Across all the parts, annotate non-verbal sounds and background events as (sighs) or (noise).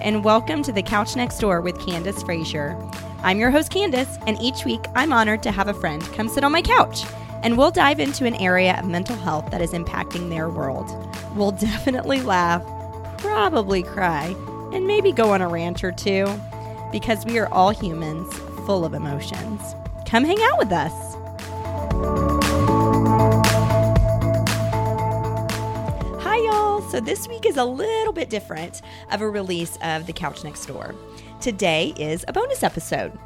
And welcome to the Couch Next Door with Candice Fraser. I'm your host, Candice, and each week I'm honored to have a friend come sit on my couch, and we'll dive into an area of mental health that is impacting their world. We'll (laughs) definitely laugh, probably cry, and maybe go on a rant or two, because we are all humans full of emotions. Come hang out with us. So, this week is a little bit different of a release of The Couch Next Door. Today is a bonus episode.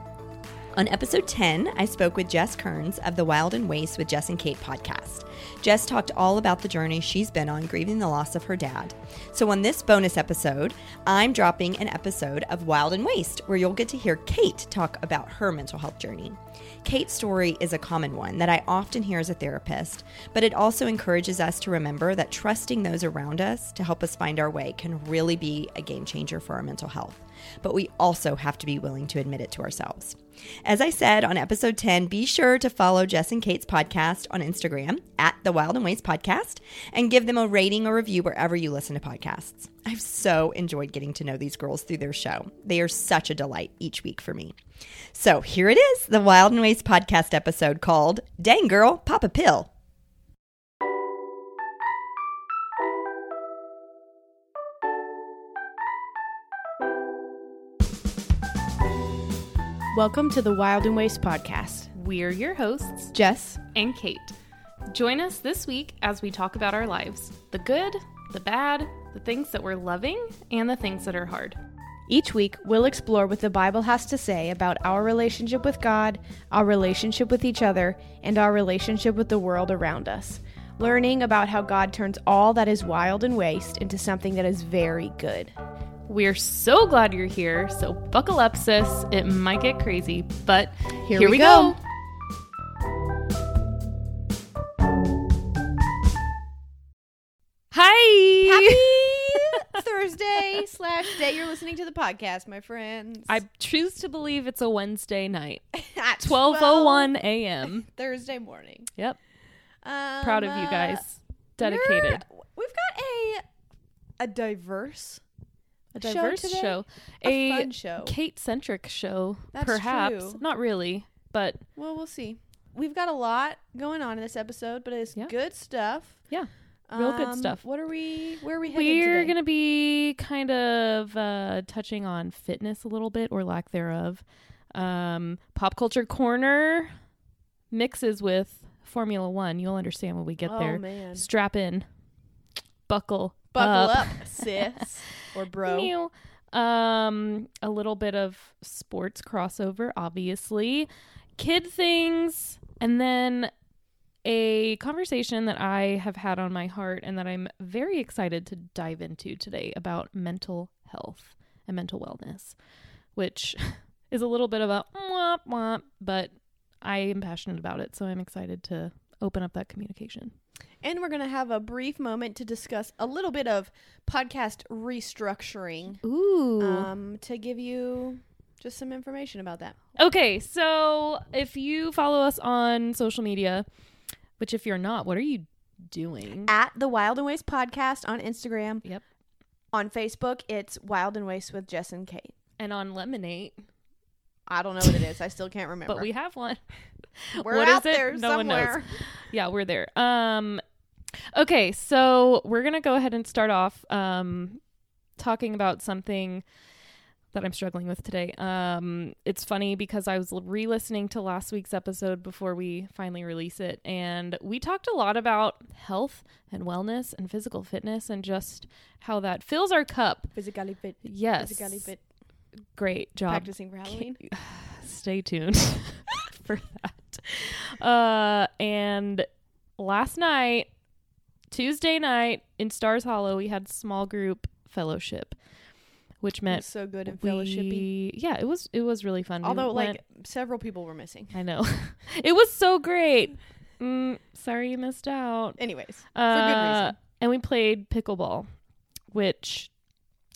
On episode 10, I spoke with Jess Kearns of the Wild and Waste with Jess and Kate podcast. Jess talked all about the journey she's been on grieving the loss of her dad. So, on this bonus episode, I'm dropping an episode of Wild and Waste where you'll get to hear Kate talk about her mental health journey. Kate's story is a common one that I often hear as a therapist, but it also encourages us to remember that trusting those around us to help us find our way can really be a game changer for our mental health. But we also have to be willing to admit it to ourselves. As I said on episode 10, be sure to follow Jess and Kate's podcast on Instagram at the Wild and Waste Podcast and give them a rating or review wherever you listen to podcasts. I've so enjoyed getting to know these girls through their show. They are such a delight each week for me. So here it is the Wild and Waste podcast episode called Dang Girl, Pop a Pill. Welcome to the Wild and Waste podcast. We're your hosts, Jess, and Kate. Join us this week as we talk about our lives the good, the bad, the things that we're loving, and the things that are hard. Each week we'll explore what the Bible has to say about our relationship with God, our relationship with each other, and our relationship with the world around us. Learning about how God turns all that is wild and waste into something that is very good. We're so glad you're here, so buckle up, sis. It might get crazy, but Here here, we we, go. go. Slash day you're listening to the podcast, my friends. I choose to believe it's a Wednesday night. (laughs) At 12:01 a.m. (laughs) Thursday morning. Yep. Um, Proud of you uh, guys. Dedicated. We've got a a diverse, A show diverse today? show. a, A fun show. Kate centric show, That's perhaps. true. Not really, but Well, we'll see. We've got a lot going on in this episode, but it's Yeah. good stuff. yeah. Real good Um, stuff. What are we? Where are we headed We're today? to be kind of uh, touching on fitness a little bit or lack thereof. Um, pop culture corner mixes with Formula One. You'll understand when we get oh there. man, Strap in, buckle, buckle up. up, (laughs) sis or bro. Um, a little bit of sports crossover, obviously, kid things, and then a conversation that I have had on my heart and that I'm very excited to dive into today about mental health and mental wellness, which (laughs) is a little bit of a womp womp, but I am passionate about it, so I'm excited to open up that communication. And we're gonna have a brief moment to discuss a little bit of podcast restructuring, Ooh. um, to give you just some information about that. Okay, so if you follow us on social media, which if you're not, what are you doing? At the Wild and Waste podcast on Instagram. Yep. On Facebook, it's Wild and Waste with Jess and Kate. And on Lemon8, I don't know what it is. I still can't (laughs) remember. but we have one. (laughs) We're what out is it? there No one knows. somewhere. (laughs) Yeah, we're there. Um okay, so we're going to go ahead and start off um talking about something that I'm struggling with today. Um it's funny because I was re-listening to last week's episode before we finally release it and we talked a lot about health and wellness and physical fitness and just how that fills our cup. Physically fit. Yes. Physically fit. Great job. Practicing for Halloween. (sighs) Stay tuned (laughs) for that. Uh, and last night, Tuesday night in Stars Hollow, we had small group fellowship, which meant so good in fellowshippy. we, yeah, it was it was really fun. We Although, went- like, several people were missing. I know, (laughs) it was so great. (laughs) Mm, sorry you missed out. Anyways, Uh, for good reason. And we played pickleball, which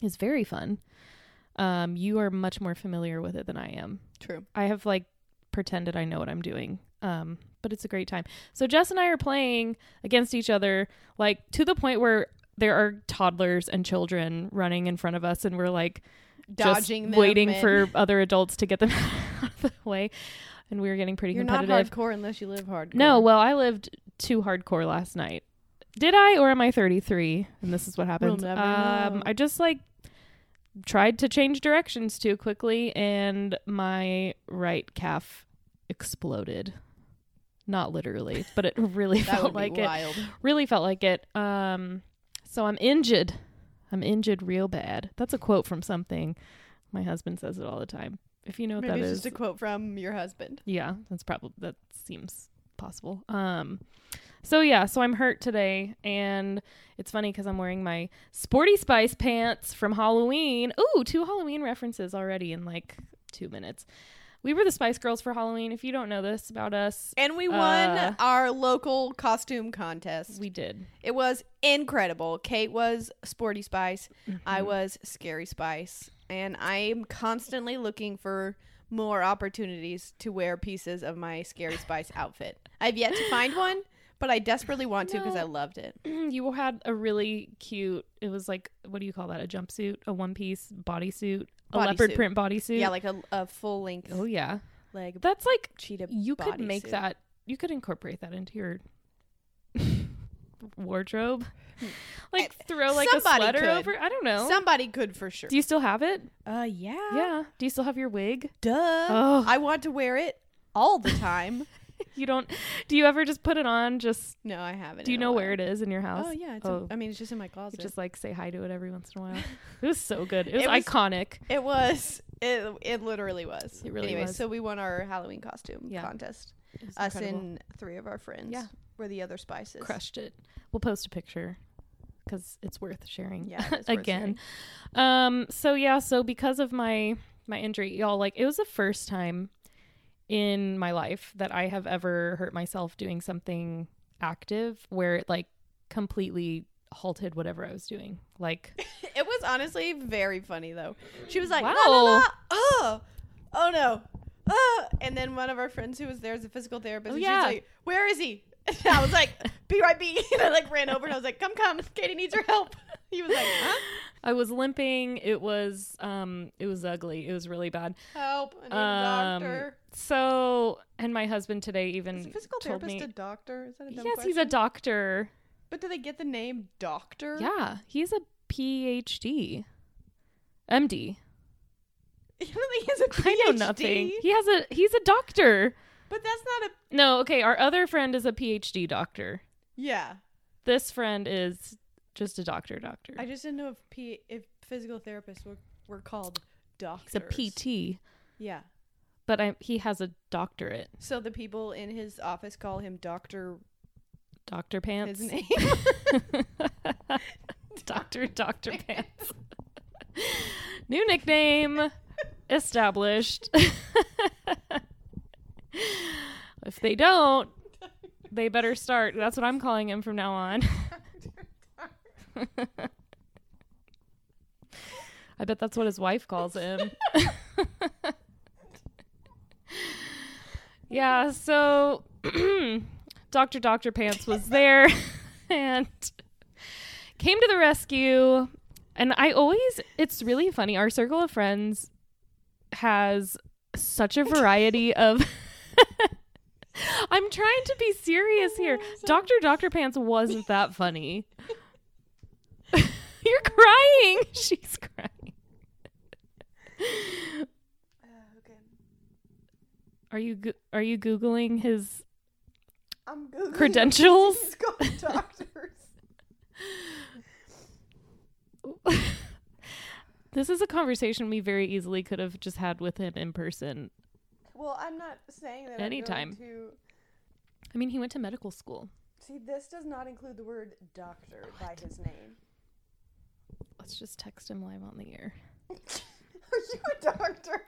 is very fun. Um, you are much more familiar with it than I am. True. I have like pretended I know what I'm doing. Um, but it's a great time. So Jess and I are playing against each other, like to the point where there are toddlers and children running in front of us, and we're like Dodging just them waiting and- for other adults to get them (laughs) out of the way, and we were getting pretty competitive. You're not hardcore unless you live hardcore. No, well, I lived too hardcore last night. Did I, or am I 33? And this is what happens. never um. I just like tried to change directions too quickly, and my right calf exploded. Not literally, but it (laughs) really felt like be it. Really felt like it. Um, so I'm injured. I'm injured real bad. That's a quote from something. My husband says it all the time. If you know what Maybe that it's is, just a quote from your husband. yeah, that's probably that seems possible. Um so yeah, so I'm hurt today and it's funny cuz I'm wearing my Sporty Spice pants from Halloween. Ooh, two Halloween references already in like 2 minutes. We were the Spice Girls for Halloween. If you don't know this about us, And we won Uh, our local costume contest. we did. It was incredible. Kate was Sporty Spice. I Mhm. was Scary Spice. And I'm constantly looking for more opportunities to wear pieces of my Scary Spice outfit. I've yet to find one, but I desperately want to because No. I loved it. (clears throat) you had a really cute it was like what do you call that? A jumpsuit, a one piece bodysuit, a leopard Bodysuit. print bodysuit. Yeah, like a, a full length oh yeah. leg That's like cheetah. you could make bodysuit. that you could incorporate that into your (laughs) wardrobe like throw like a sweater could. over i don't know Somebody could for sure. do you still have it uh, yeah. yeah do you still have your wig Duh. oh I want to wear it all the time. (laughs) you don't do you ever just put it on just no, I haven't. do you know where it is in your house Oh yeah. It's Oh. I mean, it's just in my You closet. just like say hi to it every once in a while (laughs) it was so good it was, It was- iconic It was. It, it literally was. It really was. anyway, was. so we won our Halloween costume Yeah. contest. Us incredible. and three of our friends. Yeah. Were the other spices. crushed it we'll post a picture because it's worth sharing Yeah. (laughs) worth again. Um so yeah, so because of my my injury, y'all like it was the first time in my life that I have ever hurt myself doing something active where it like completely halted whatever I was doing. Like. (laughs) It was honestly very funny though. She was like, Wow. "La, la, la. oh, oh no, oh. And then one of our friends who was there as a physical therapist, Oh, and yeah. she was like, "Where is he?" (laughs) And I was like, (laughs) "BYB," and I like ran over and I was like, "Come, come, Katie needs your help." He was like, "Huh? (laughs) I was limping. It was um it was ugly. It was really bad. Help! I need Um, a doctor." So and my husband today even Is a physical told therapist me a doctor? Is that a dumb Yes, he's a doctor. But do they get the name doctor? Yeah, he's a PhD. MD. (laughs) You don't think he has a PhD? (laughs) I know nothing. He has a he's a doctor. But that's not a. No, okay, our other friend is a PhD doctor. Yeah. This friend is just a doctor doctor. I just didn't know if P if physical therapists were, were called doctors. He's a PT, Yeah. but I, he has a doctorate. So the people in his office call him Doctor. Doctor Pants. His (laughs) name. (laughs) Doctor Doctor Pants. (laughs) New nickname established. if they don't, they better start. That's what I'm calling him from now on. I bet that's what his wife calls him. (laughs) yeah, so (clears throat) Dr. Dr. Pants was there (laughs) and came to the rescue. And I always, it's really funny. Our circle of friends has such a variety of. (laughs) I'm trying to be serious here. Dr. Dr. Pants wasn't that funny. (laughs) You're crying. (laughs) She's crying. Uh, okay. Are you go- are you googling his I'm Googling Credentials? He's called (laughs) doctors. This is a conversation we very easily could have just had with him in person. Well, I'm not saying that. Anytime. To I mean, he went to medical school. see. This does not include the word doctor by his name. Let's just text him live on the air. (laughs) Are you a doctor?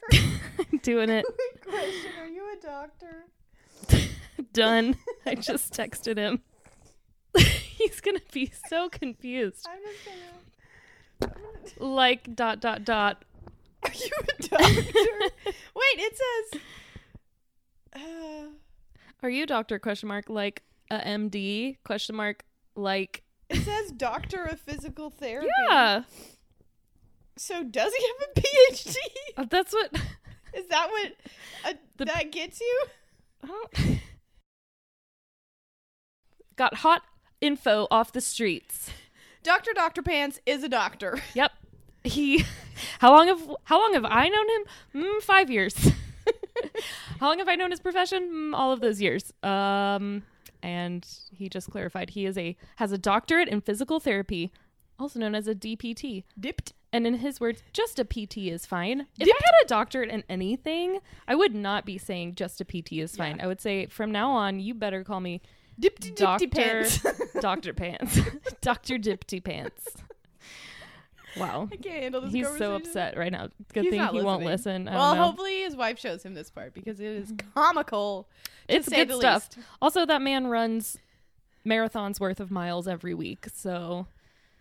(laughs) Doing it. Question: Are you a doctor? (laughs) Done. I just texted him. He's gonna be so confused. I'm just gonna. I'm gonna Like dot dot dot. Are you a doctor? Wait, it says. Uh, Are you a doctor? Question mark. Like a MD? Question mark. Like It says doctor of physical therapy. Yeah, So does he have a PhD? Uh, that's what. (laughs) Is that what uh, The- that gets you? (laughs) Got hot info off the streets. Doctor Doctor Pants is a doctor. (laughs) Yep. He. How long have How long have I known him? Mm, five years. how long have I known his profession? Mm, all of those years. Um, and he just clarified he is a has a doctorate in physical therapy, also known as a DPT. Dipped. And in his words, just a PT is fine. If I had a doctorate in anything, I would not be saying just a PT is fine. I would say from now on, you better call me Dipped Doctor Dippty Pants. Doctor Pants, (laughs) (laughs) Doctor Dipty Pants. Wow, I can't handle this he's so upset right now. Good He's thing he won't listen. I Well, know. hopefully his wife shows him this part because it is mm. comical. it's good stuff. least. Also, that man runs marathons worth of miles every week, so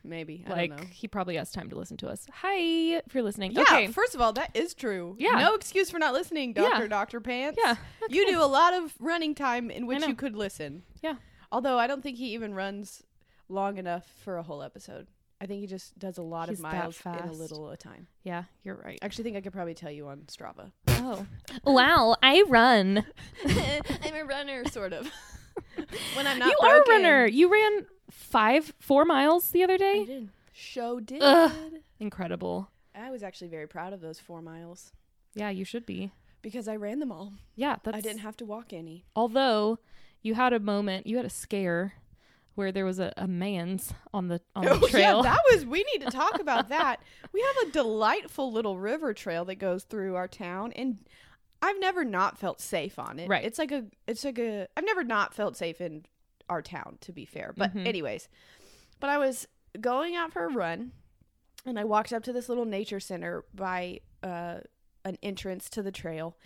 Maybe. I don't know. like he probably has time to listen to us. Hi, if you're listening. Yeah, okay. first of all, that is true. Yeah. No excuse for not listening, Yeah. Doctor Doctor Pants. Yeah, You do a lot of running time in which you could listen. Yeah. Although I don't think he even runs long enough for a whole episode. I think he just does a lot He's of that miles in a fast. little a time. yeah, you're right. I actually think I could probably tell you on Strava. Oh, wow! I run. (laughs) I'm a runner, sort of. (laughs) when I'm not you are a broken. runner. You ran five, four miles the other I day. did. Show did. Ugh. Incredible. I was actually very proud of those four miles Yeah, you should be. because I ran them all. Yeah, that's. I didn't have to walk any. Although you had a moment, you had a scare where there was a, a man's on the on (laughs) the Oh, trail. yeah, that was. We need to (laughs) talk about that. We have a delightful little river trail that goes through our town, and I've never not felt safe on it. Right. It's like a. It's like a. I've never not felt safe in our town, to be fair. But Mhm. anyways, but I was going out for a run, and I walked up to this little nature center by uh, an entrance to the trail,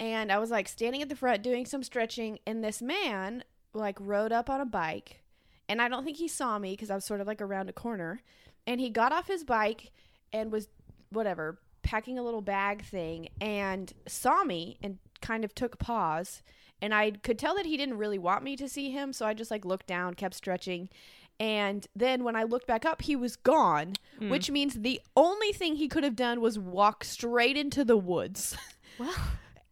and I was like standing at the front doing some stretching, and this man like rode up on a bike and I don't think he saw me because I was sort of like around a corner. And he got off his bike and was whatever packing a little bag thing and saw me and kind of took pause. And I could tell that he didn't really want me to see him, so I just like looked down, kept stretching. And then when I looked back up, he was gone, Mm. which means the only thing he could have done was walk straight into the woods. well,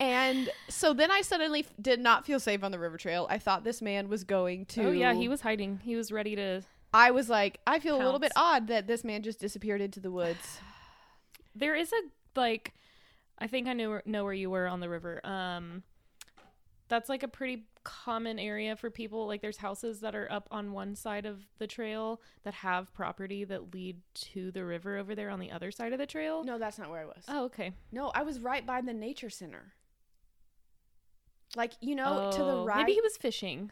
And so then I suddenly f- did not feel safe on the river trail. I thought this man was going to oh yeah, he was hiding. He was ready to. I was like, I feel a little bit odd that this man just disappeared into the woods. (sighs) There is a like, I think I know know where you were on the river. Um, that's like a pretty common area for people. Like, there's houses that are up on one side of the trail that have property that lead to the river over there on the other side of the trail. No, that's not where I was. Oh, okay. No, I was right by the nature center. Like, you know, to the Oh, right. Maybe he was fishing.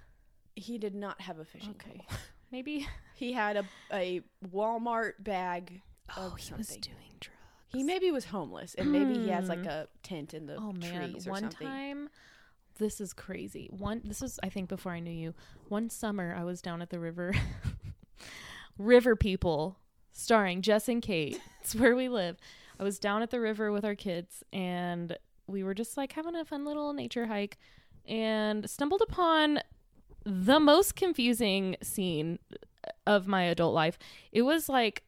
he did not have a fishing Okay. pole. (laughs) Maybe. He had a, a Walmart bag Oh, he was doing drugs. He maybe was homeless and maybe he has like Hmm. a tent in the Oh man, trees or one something. time this is crazy. One this was I think before I knew you. One summer I was down at the river. (laughs) river people starring Jess and Kate. (laughs) It's where we live. I was down at the river with our kids and we were just like having a fun little nature hike and stumbled upon the most confusing scene of my adult life. It was like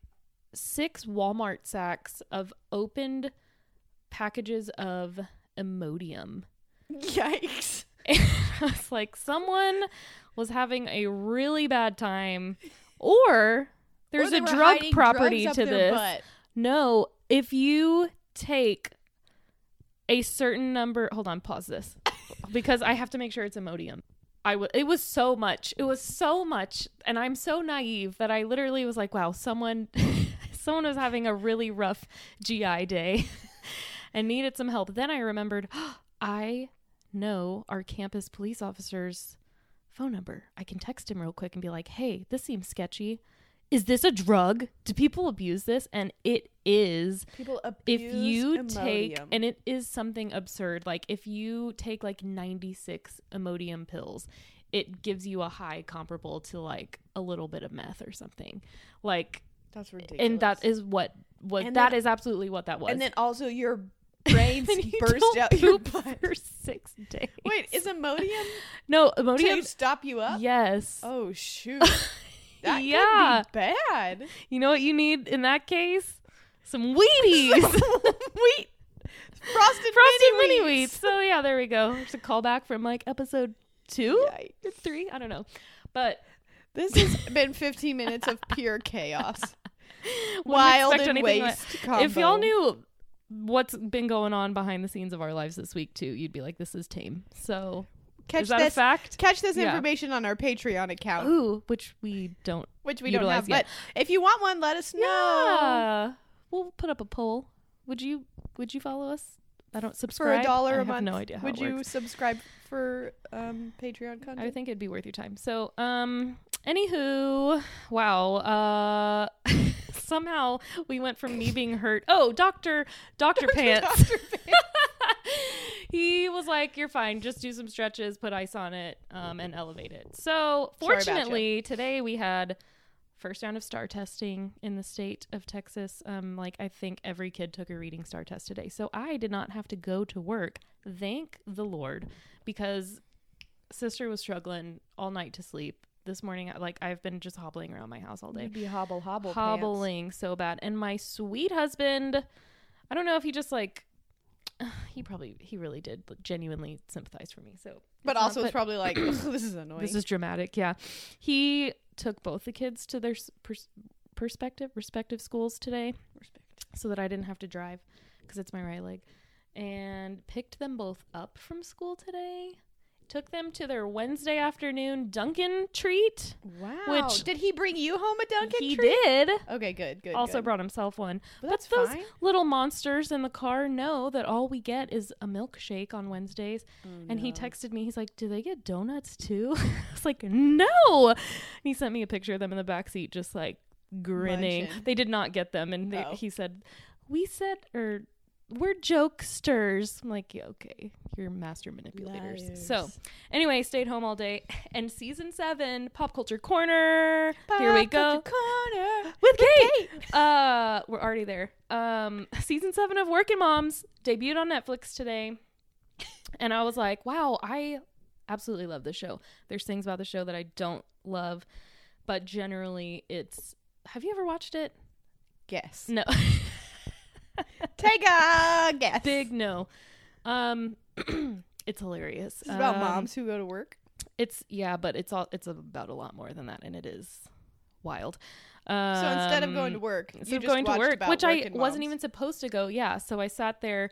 six Walmart sacks of opened packages of Imodium. Yikes. (laughs) And I was like, someone was having a really bad time, or there's Or a drug property to this. butt. No, if you take a certain number, hold on, pause this because I have to make sure it's Imodium. I w- it was so much. It was so much, and I'm so naive that I literally was like, "Wow, someone, (laughs) someone was having a really rough GI day, (laughs) and needed some help." Then I remembered, (gasps) I know our campus police officer's phone number. I can text him real quick and be like, "Hey, this seems sketchy. Is this a drug? Do people abuse this?" And it is People abuse if you take and it is something absurd like if you take like 96 imodium pills it gives you a high comparable to like a little bit of meth or something like that's ridiculous. and that is what was And that then- is absolutely what that was and then also your (laughs) brains burst out your butt. for six days Wait, is Imodium (laughs) no imodium stop you up? yes Oh shoot! (laughs) That Yeah. bad. You know what you need in that case? Some Wheaties. (laughs) Wheat. Frosted, Frosted mini mini wheats. So yeah, there we go. There's a callback from like episode two, or three. I don't know, but This has been 15 minutes of pure chaos. (laughs) Wild and like- waste combo. If y'all knew what's been going on behind the scenes of our lives this week too, you'd be like, "This is tame." So catch is that a this, fact? catch this Yeah. information on our Patreon account, Ooh, which we don't. which we don't have. yet. But if you want one, let us know. Yeah, we'll put up a poll. Would you? Would you follow us? I don't subscribe For a dollar I a have month, No idea how would you works. subscribe for um, Patreon content? I think it'd be worth your time. So, um, anywho, wow. Uh, (laughs) somehow we went from me being hurt. Oh, Doctor Doctor (laughs) Pants. Dr. (laughs) (laughs) he was like, "You're fine. Just do some stretches, put ice on it, um, and elevate it." So, fortunately, today we had first round of STAAR testing in the state of Texas. Um, like I think every kid took a reading STAAR test today, so I did not have to go to work. Thank the Lord, because sister was struggling all night to sleep. This morning, like I've been just hobbling around my house all day You'd be hobble hobble pants. hobbling so bad. And my sweet husband, I don't know if he just like (sighs) he probably he really did genuinely sympathize for me. So But not- also, it's probably like, (clears throat) this is annoying. this is dramatic. Yeah, he took both the kids to their pers- perspective respective schools today, Respect. so that I didn't have to drive because it's my right leg, and picked them both up from school today. Took them to their Wednesday afternoon Dunkin' treat. Wow. Which- did he bring you home a Dunkin' he treat? He did. Okay, good, good. also good. brought himself one. But But those fine. little monsters in the car know that all we get is a milkshake on Wednesdays. Oh, and he texted me, he's like, Do they get donuts too? (laughs) I was like, No. And he sent me a picture of them in the back seat, just like grinning. Munching. They did not get them. And they, Oh. he said, We said, or we're jokesters. I'm like, yeah, okay, you're master manipulators. So, anyway, stayed home all day. (laughs) And season seven, Pop Culture Corner. Here we go Corner. with Kate. (laughs) Uh, we're already there. Um, season seven of Working Moms debuted on Netflix today, and I was like, wow, I absolutely love this show. There's things about the show that I don't love, but generally, it's. Have you ever watched it? Yes. No, (laughs) (laughs) Take a guess. big no. Um, (clears throat) it's hilarious. Is about Um, moms who go to work. It's yeah, but it's all it's about a lot more than that, and it is wild. Um, So instead of going to work, instead of going to work, which I wasn't moms. even supposed to go. Yeah, so I sat there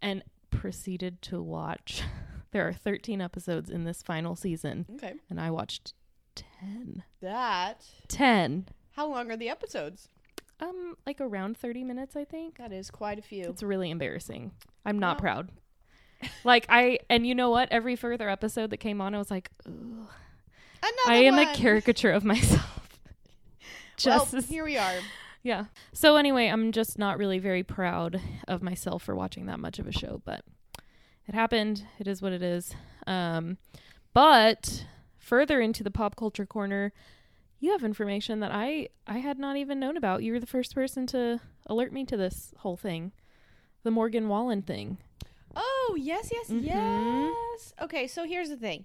and proceeded to watch. (laughs) There are 13 episodes in this final season, Okay. and I watched 10. That. 10. How long are the episodes? Um, like around 30 minutes, I think. That is quite a few. It's really embarrassing. I'm not Well- proud. Like I, and you know what? Every further episode that came on, I was like, Ugh. Another I am one. a caricature of myself. (laughs) just well, here we are. yeah. So anyway, I'm just not really very proud of myself for watching that much of a show, but it happened. It is what it is. Um, but further into the pop culture corner, you have information that I I had not even known about. You were the first person to alert me to this whole thing, the Morgan Wallen thing. Oh, yes, yes, Mhm. yes. Okay, so here's the thing.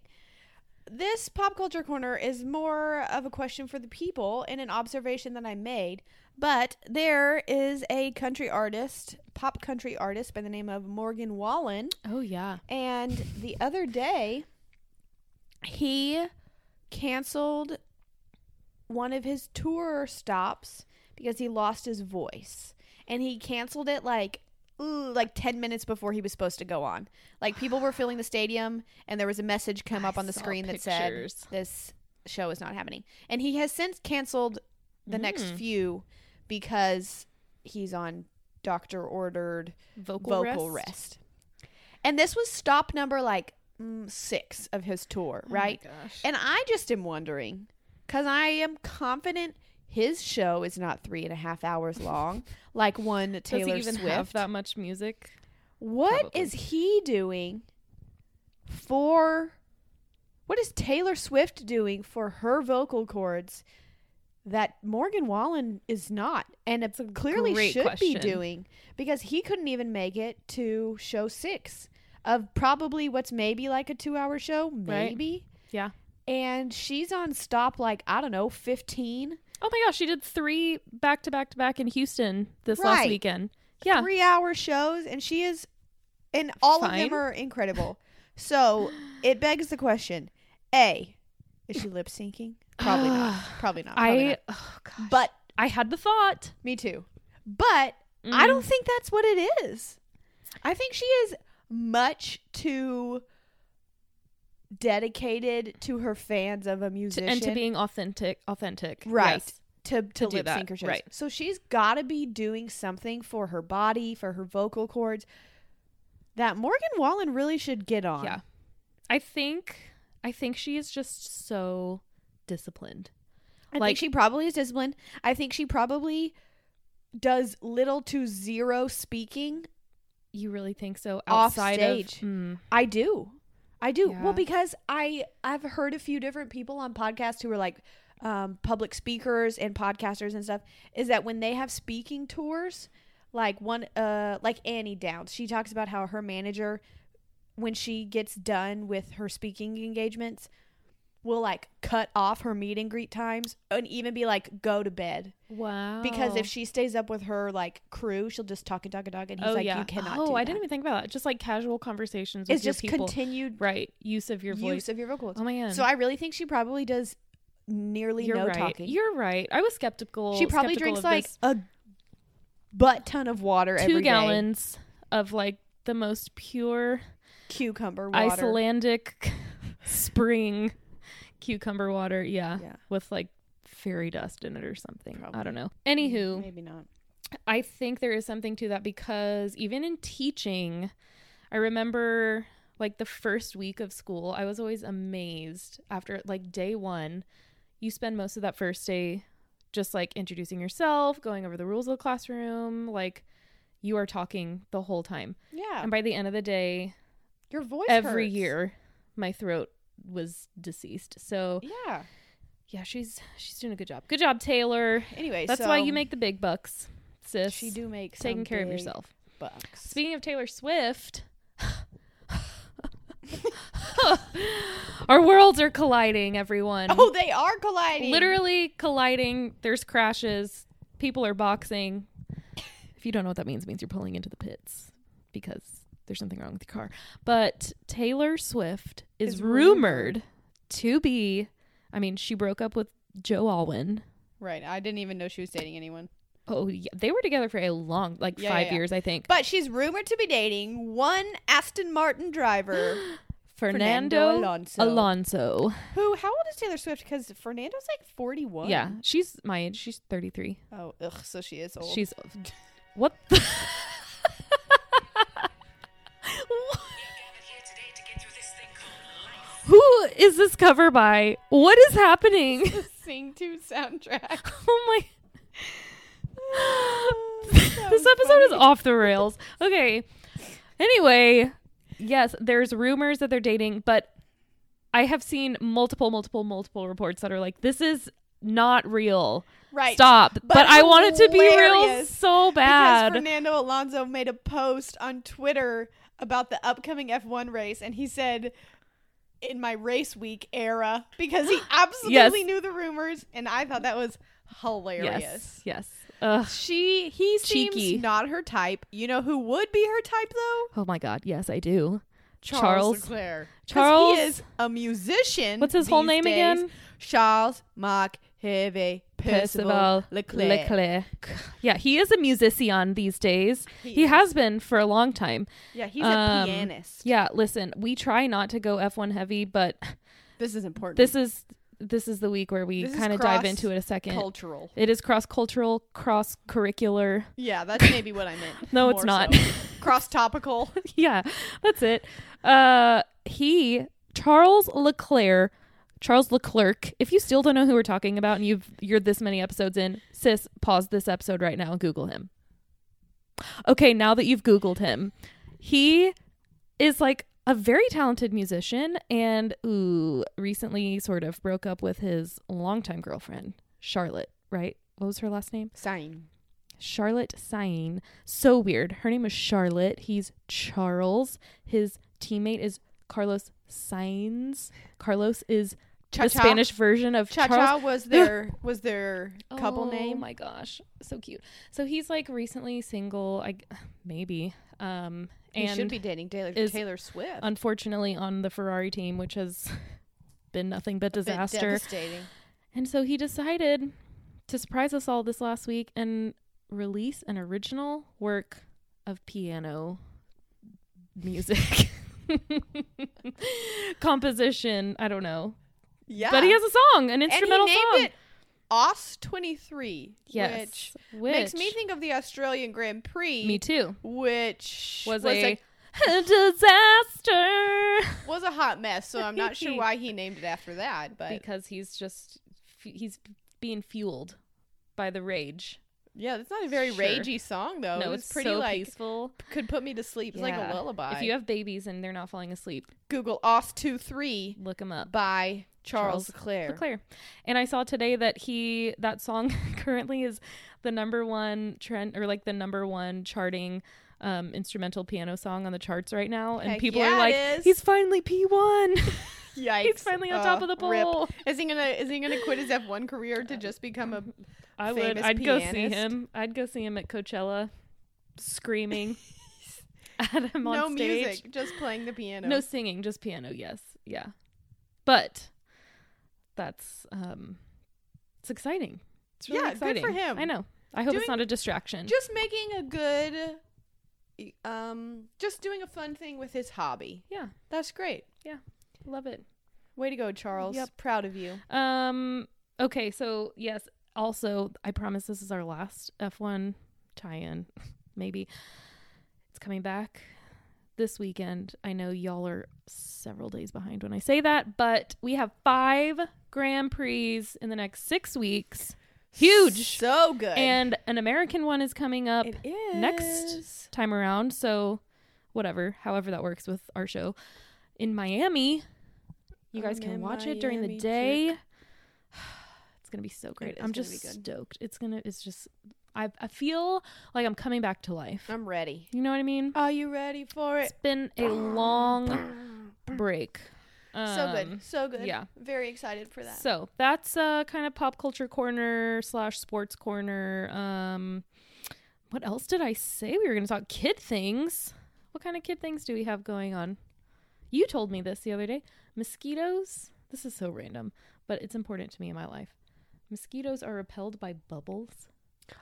This pop culture corner is more of a question for the people and an observation that I made. But there is a country artist, pop country artist by the name of Morgan Wallen. Oh yeah. And the other day, he canceled one of his tour stops because he lost his voice. And he canceled it like ooh, like 10 minutes before he was supposed to go on. Like people were filling the stadium and there was a message come up I on the screen that said this show is not happening. And he has since canceled the next Mm. few because he's on doctor ordered Vocal, vocal rest. rest. And this was stop number like mm, six of his tour, Oh my right? gosh. And I just am wondering, because I am confident his show is not three and a half hours long, (laughs) like one Taylor Does he even Swift. have that much music? What is Probably. he doing for? What is Taylor Swift doing for her vocal cords that Morgan Wallen is not, and it clearly should be doing because he couldn't even make it to show six of probably what's maybe like a two-hour show, Right. maybe. Yeah. And she's on stop like I don't know, 15. Oh my gosh, she did three back to back to back in Houston this last weekend. Yeah. three hour shows and she is and all of them are incredible so (sighs) it begs the question a is she lip syncing probably not (sighs) probably not, probably I not. oh gosh. but I had the thought. me too but i Mm. don't think that's what it is i think she is much too dedicated to her fans of a to, musician and to being authentic authentic. Right. Yes. to, to, do lip that, sync her shows. right. So she's got to be doing something for her body, for her vocal cords that Morgan Wallen really should get on. Yeah. I think I think she is just so disciplined. I Like- think she probably is disciplined. I think she probably does little to zero speaking. You really think so? Off stage. of mm, I do. I do. Yeah. Well, because I I've heard a few different people on podcasts who are like um, public speakers and podcasters and stuff. Is that when they have speaking tours, like one uh like Annie Downs, she talks about how her manager, when she gets done with her speaking engagements, will like cut off her meet and greet times and even be like go to bed wow. because if she stays up with her like crew, she'll just talk and talk and talk, and he's oh like yeah. you cannot. oh, I that." didn't even think about that. Just like casual conversations. With It's just people. continued right use of your voice. use of your vocals. oh my god. So I really think she probably does nearly You're no right. talking. You're right. I was skeptical. she probably skeptical drinks like this. a butt ton of water every two day. gallons of like the most pure cucumber water. Icelandic (laughs) spring cucumber water. Yeah. Yeah. With like fairy dust in it or something. I don't know. Anywho, maybe not. I think there is something to that because even in teaching, I remember like the first week of school, I was always amazed after like day one. You spend most of that first day just like introducing yourself, going over the rules of the classroom, like you are talking the whole time. Yeah, And by the end of the day, your voice every hurts. year, my throat was deceased. So Yeah. yeah, she's she's doing a good job. Good job, Taylor. Anyway, That's so why you make the big bucks, sis. She do make taking care of yourself. Bucks. Speaking of Taylor Swift, (laughs) our worlds are colliding, everyone. oh, they are colliding. Literally colliding. There's crashes. People are boxing. If you don't know what that means, it means you're pulling into the pits because there's something wrong with your car. But Taylor Swift is, Is rumored rumored. to be, I mean, she broke up with Joe Alwyn. Right. I didn't even know she was dating anyone. Oh, yeah. They were together for a long, like Yeah, five yeah, yeah. years, I think. But she's rumored to be dating one Aston Martin driver, (gasps) Fernando, Alonso. Alonso. Who? How old is Taylor Swift? Because Fernando's like forty-one. Yeah, she's my age. She's 33. Oh, ugh. So she is old. She's (laughs) what? The Is this cover by? What is happening? Sing to soundtrack. (laughs) oh my! (laughs) (laughs) This episode is off the rails. Okay. Anyway, yes, there's rumors that they're dating, but I have seen multiple, multiple, multiple reports that are like, "This is not real. Right. Stop!" But, But I want it to be real so bad. Because Fernando Alonso made a post on Twitter about the upcoming F1 race, and he said, "In my race week era," because he (gasps) absolutely knew the rumors, and I thought that was hilarious. yes, yes. Ugh. She he seems Cheeky. not her type. You know who would be her type though? Oh my God. Yes, I do. Charles, Charles- Leclerc. Charles- he is a musician. What's his whole name days. again? Charles Marc Hervé Percival Percival Leclerc. Leclerc. Yeah, he is a musician these days. He He, has been for a long time. Yeah, he's a Um, pianist. Yeah, listen, we try not to go F1 heavy, but This is important. this is this is the week where we kind of dive into it a second. cultural. It is cross cultural, cross curricular. Yeah, that's maybe what I meant. (laughs) No, it's not. so. (laughs) Cross topical. (laughs) yeah, that's it. Uh he Charles Leclerc Charles Leclerc. If you still don't know who we're talking about and you've you're this many episodes in, sis, pause this episode right now and Google him. Okay, now that you've Googled him, he is like a very talented musician and ooh, recently sort of broke up with his longtime girlfriend, Charlotte, right? What was her last name? Sign. Charlotte Sain. So weird. Her name is Charlotte. He's Charles. His teammate is Carlos Sainz. Carlos is the Spanish version of Cha. Cha was (laughs) their was their couple oh, name. my gosh, so cute. So he's like recently single. I (sighs) maybe. Um, and He should be dating Taylor, Taylor Swift. unfortunately on the Ferrari team, which has (laughs) been nothing but disaster. And so he decided to surprise us all this last week and release an original work of piano music. (laughs) Composition, I don't know. Yeah, But he has a song, an and instrumental he named song. it AUS twenty three. yes. which, Which, makes me think of the Australian Grand Prix. Me too. which Was, was a, a, (laughs) disaster. was a hot mess. So I'm not sure (laughs) why he named it after that, but because he's just he's being fueled by the rage. yeah, that's not a very Sure. ragey song though. no, it's it's pretty so like peaceful. could put me to sleep. It's like a lullaby. If you have babies and they're not falling asleep, Google AUS 23 look them up. by Charles, Charles. Leclerc. And I saw today that he that song (laughs) currently is the number one trend or like the number one charting um instrumental piano song on the charts right now and Heck people yeah, are like he's finally P1 (laughs) Yikes. he's finally on top Uh, of the rip. pole Is he gonna is he gonna quit his F1 career to just become a (laughs) I would I'd go see him I'd go see him at Coachella screaming at him on no stage music, just playing the piano? no singing just piano yes yeah but that's um it's exciting it's really Yeah, good for him. I know I hope it's not a distraction just making a good um just doing a fun thing with his hobby. yeah That's great. Yeah, love it Way to go, Charles. Yep. Proud of you. Um. Okay. So yes. Also, I promise this is our last F1 tie-in. (laughs) Maybe it's coming back this weekend. I know y'all are several days behind when I say that, but we have five Grand Prix in the next six weeks. Huge. So good. And an American one is coming up it is next time around. So, whatever, however that works with our show in Miami, you guys I'm can oh, in watch it during the Miami, day. (sighs) It's gonna be so great. I'm just stoked. It's gonna. It's just. I I feel like I'm coming back to life. I'm ready. You know what I mean? Are you ready for it? It's been a long break. so Um, good. So good. yeah. Very excited for that. So that's uh kind of pop culture corner slash sports corner. Um, what else did I say? We were gonna talk kid things. What kind of kid things do we have going on? You told me this the other day. Mosquitoes. This is so random, but it's important to me in my life. Mosquitoes are repelled by bubbles.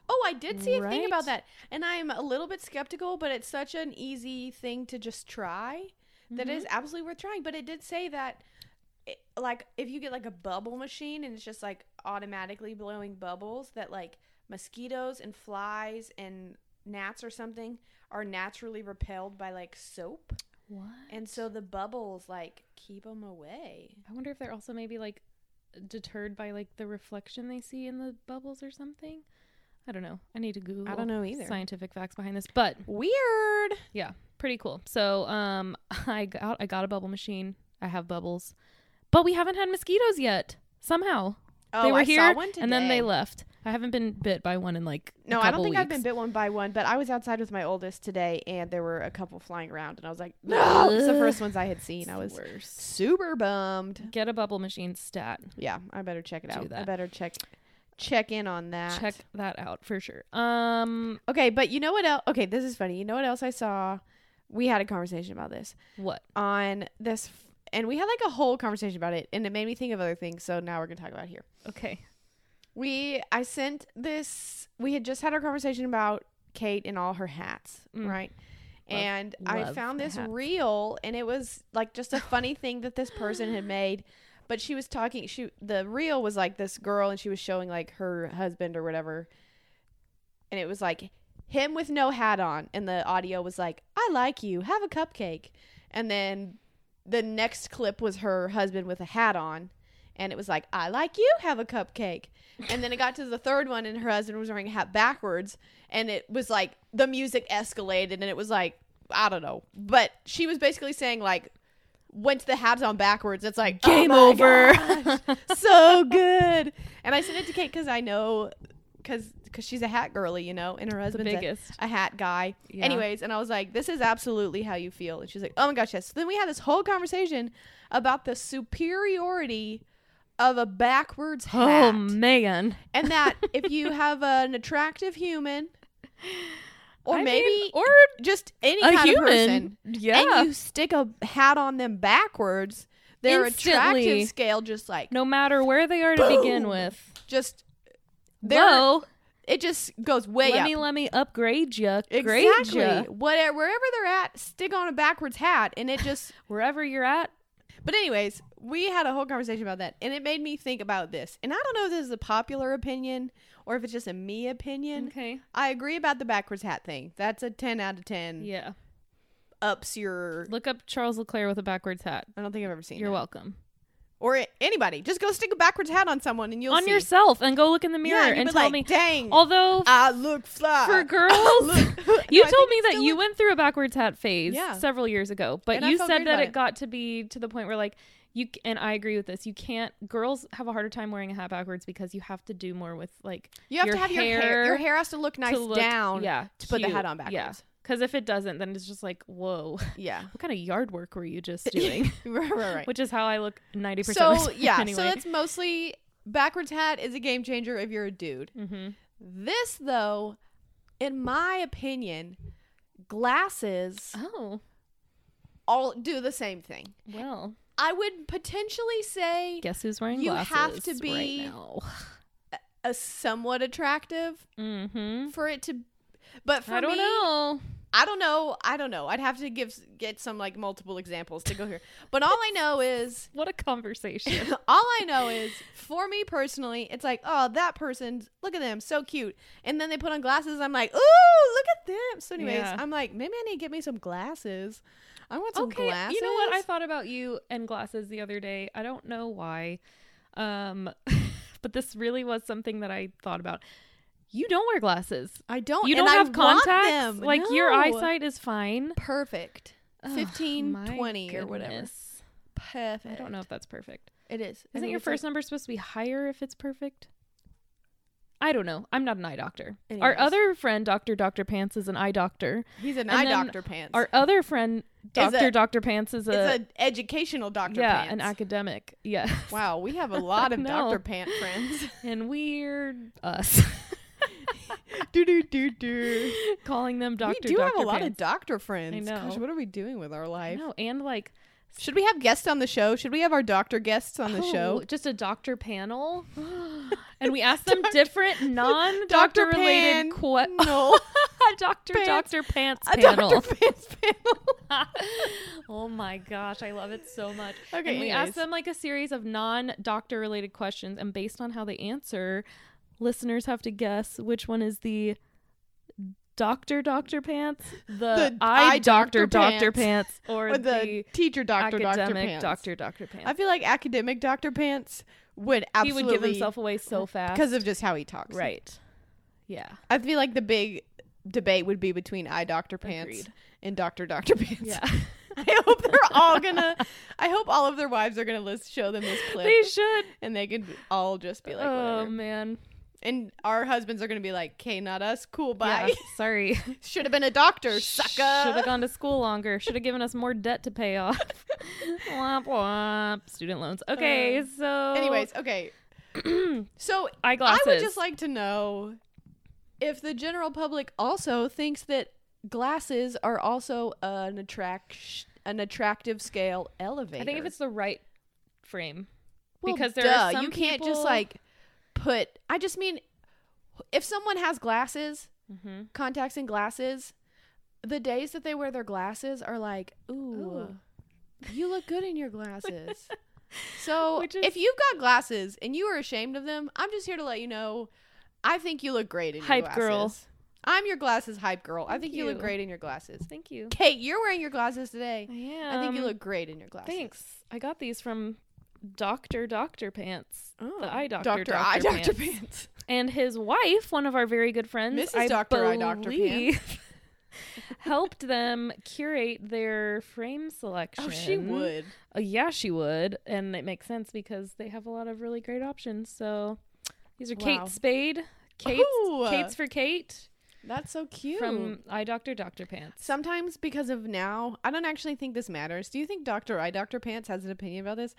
Oh, I did see a thing about that. And I'm a little bit skeptical, but it's such an easy thing to just try that it is mm-hmm. absolutely worth trying. But it did say that, it, like, if you get like a bubble machine and it's just like automatically blowing bubbles, that like mosquitoes and flies and gnats or something are naturally repelled by like soap. What? And so the bubbles like keep them away. I wonder if they're also maybe like deterred by like the reflection they see in the bubbles or something. I don't know. I need to Google. I don't know either. Scientific facts behind this, but Weird. yeah, pretty cool. So, um, (laughs) I got I got a bubble machine. I have bubbles, but we haven't had mosquitoes yet. Somehow Oh, they were I here saw one and then they left. I haven't been bit by one in like a No, I don't think I've been bit one by one, but I was outside with my oldest today, and there were a couple flying around, and I was like, no, it's the first ones I had seen. I was super bummed. Get a bubble machine stat. Yeah, I better check it Do out. I better check check in on that. Check that out for sure. Um, Okay, but you know what else? Okay, this is funny. You know what else I saw? We had a conversation about this what? on this, f- and we had like a whole conversation about it, and it made me think of other things. So now we're gonna talk about it here. Okay. We I sent this we had just had our conversation about Kate and all her hats, Mm. right? Love- and I love found this hats. reel and it was like just a funny thing that this person had made. But she was talking she the reel was like this girl and she was showing like her husband or whatever. And it was like him with no hat on and the audio was like, I like you, have a cupcake. And then the next clip was her husband with a hat on and it was like, I like you, have a cupcake. And then it got to the third one, and her husband was wearing a hat backwards, and it was like the music escalated, and it was like, I don't know. But she was basically saying, like, went to the hats on backwards. It's like, oh Game oh over. gosh, (laughs) so good. And I sent it to Kate because I know, because cause she's a hat girly, you know, and her husband's a, a hat guy. Yeah. Anyways, and I was like, this is absolutely how you feel. And she's like, oh my gosh, yes. So then we had this whole conversation about the superiority of a backwards oh, hat. Oh man. and that if you (laughs) have an attractive human or I maybe mean, or just any a kind human. of person Yeah. and you stick a hat on them backwards their Instantly. attractive scale just like no matter where they are to begin with. just there Whoa. it just goes way let up me let me upgrade you. Exactly ya. whatever wherever they're at stick on a backwards hat and it just (laughs) Wherever you're at. but anyways we had a whole conversation about that and it made me think about this and i don't know if this is a popular opinion or if it's just a me opinion Okay. I agree about the backwards hat thing. That's a 10 out of 10. Yeah. Ups your. Look up Charles Leclerc with a backwards hat. I don't think I've ever seen You're that. welcome. Or anybody. Just go stick a backwards hat on someone and you'll see. On see. yourself and go look in the mirror yeah, and tell like, me. Dang. Although I look fly. for (laughs) girls, Look. (laughs) (laughs) you No, told me that you look- went through a backwards hat phase Yeah. several years ago, but And you said that it. got to be to the point where like you and I agree with this. You can't. Girls have a harder time wearing a hat backwards because you have to do more with like You have your to have your hair. hair Your hair has to look nice to look, down. Yeah, to put the hat on backwards. Yeah, because if it doesn't, then it's just like whoa. Yeah. (laughs) What kind of yard work were you just (laughs) doing? right, right, right. (laughs) Which is how I look ninety percent. So, yeah. Anyway. So it's mostly. Backwards hat is a game changer if you're a dude. mm-hmm. This, though, in my opinion, glasses Oh all do the same thing. well. I would potentially say Guess who's wearing You glasses have to be- right now? a somewhat attractive Mm-hmm. for it to but for I don't me know. I don't know I don't know I'd have to give get some like multiple examples to go here but all I know is (laughs) What a conversation. (laughs) all I know is for me personally it's like oh that person, look at them so cute and then they put on glasses I'm like ooh look at them so anyways Yeah. I'm like maybe I need to get me some glasses I want some okay, glasses you know what? I thought about you and glasses the other day. I don't know why, um, (laughs) but this really was something that I thought about. You don't wear glasses. I don't You don't I have want contacts. Like your eyesight is fine. perfect Ugh, 15 my 20 or whatever perfect I don't know if that's perfect. It is. Isn't your it's like- first number supposed to be higher if it's perfect? I don't know. I'm not an eye doctor. Our other friend, Doctor Doctor Pants, is an eye doctor. He's an and eye doctor pants. Our other friend, Doctor Doctor Pants, is it's a, an educational doctor yeah, pants. an academic. Yeah, wow, we have a (laughs) lot of doctor pant friends. (laughs) and weird us (laughs) do do do do. calling them Doctor. We do Doctor have a lot of doctor friends. I know. Gosh, what are we doing with our life? know, and like Should we have guests on the show? Should we have our doctor guests on the oh, show? just a doctor panel, (gasps) and we ask them different (laughs) non-doctor related questions. No, (laughs) Doctor Pants. Doctor Pants panel. doctor (laughs) pants panel. oh my gosh, I love it so much. Okay, and we anyways. ask them like a series of non-doctor related questions, and based on how they answer, listeners have to guess which one is the doctor doctor pants, the, The eye, doctor doctor pants. pants, or, or the, the, teacher doctor doctor pants. doctor doctor pants. I feel like academic doctor pants would he absolutely would give himself away so fast because of just how he talks. right. Yeah. I feel like the big debate would be between eye doctor pants Agreed. and doctor doctor (laughs) pants. Yeah. (laughs) I hope they're all gonna. I hope all of their wives are gonna list show them this clip, they should. and they could all just be like, oh whatever. man. And our husbands are gonna be like, "Okay, not us. Cool, bye." Yeah, (laughs) sorry. Should have been a doctor, sucker. Should have gone to school longer. Should have given us more debt to pay off. (laughs) womp womp. Student loans. Okay, Uh, so Anyways, okay. (clears throat) so eyeglasses. I would just like to know if the general public also thinks that glasses are also an attract an attractive scale elevator. I think if it's the right frame. Well, because there duh, are some you can't just like put. I just mean, if someone has glasses, Mm-hmm. contacts and glasses, the days that they wear their glasses are like, ooh, Ooh. you look good in your glasses. (laughs) so is- if you've got glasses and you are ashamed of them, I'm just here to let you know, I think you look great in your Hype glasses. girl. I'm your glasses hype girl. I think you. look great in your glasses. Thank you. Kate, you're wearing your glasses today. I am. I think you look great in your glasses. Thanks. I got these from Doctor Doctor Pants, Oh, the eye doctor, Doctor Dr. Eye Doctor Pants. Pants. and his wife, one of our very good friends, Mrs. I Dr. Eye Dr. Pants. (laughs) helped them curate their frame selection. Oh, she would. Uh, yeah, she would, and it makes sense because they have a lot of really great options. So these are Wow. Kate Spade, Kate's, Ooh. Kate's for Kate That's so cute. from Eye Doctor Doctor Pants. Sometimes because of now, I don't actually think this matters. Do you think Dr. Eye Dr. Pants has an opinion about this?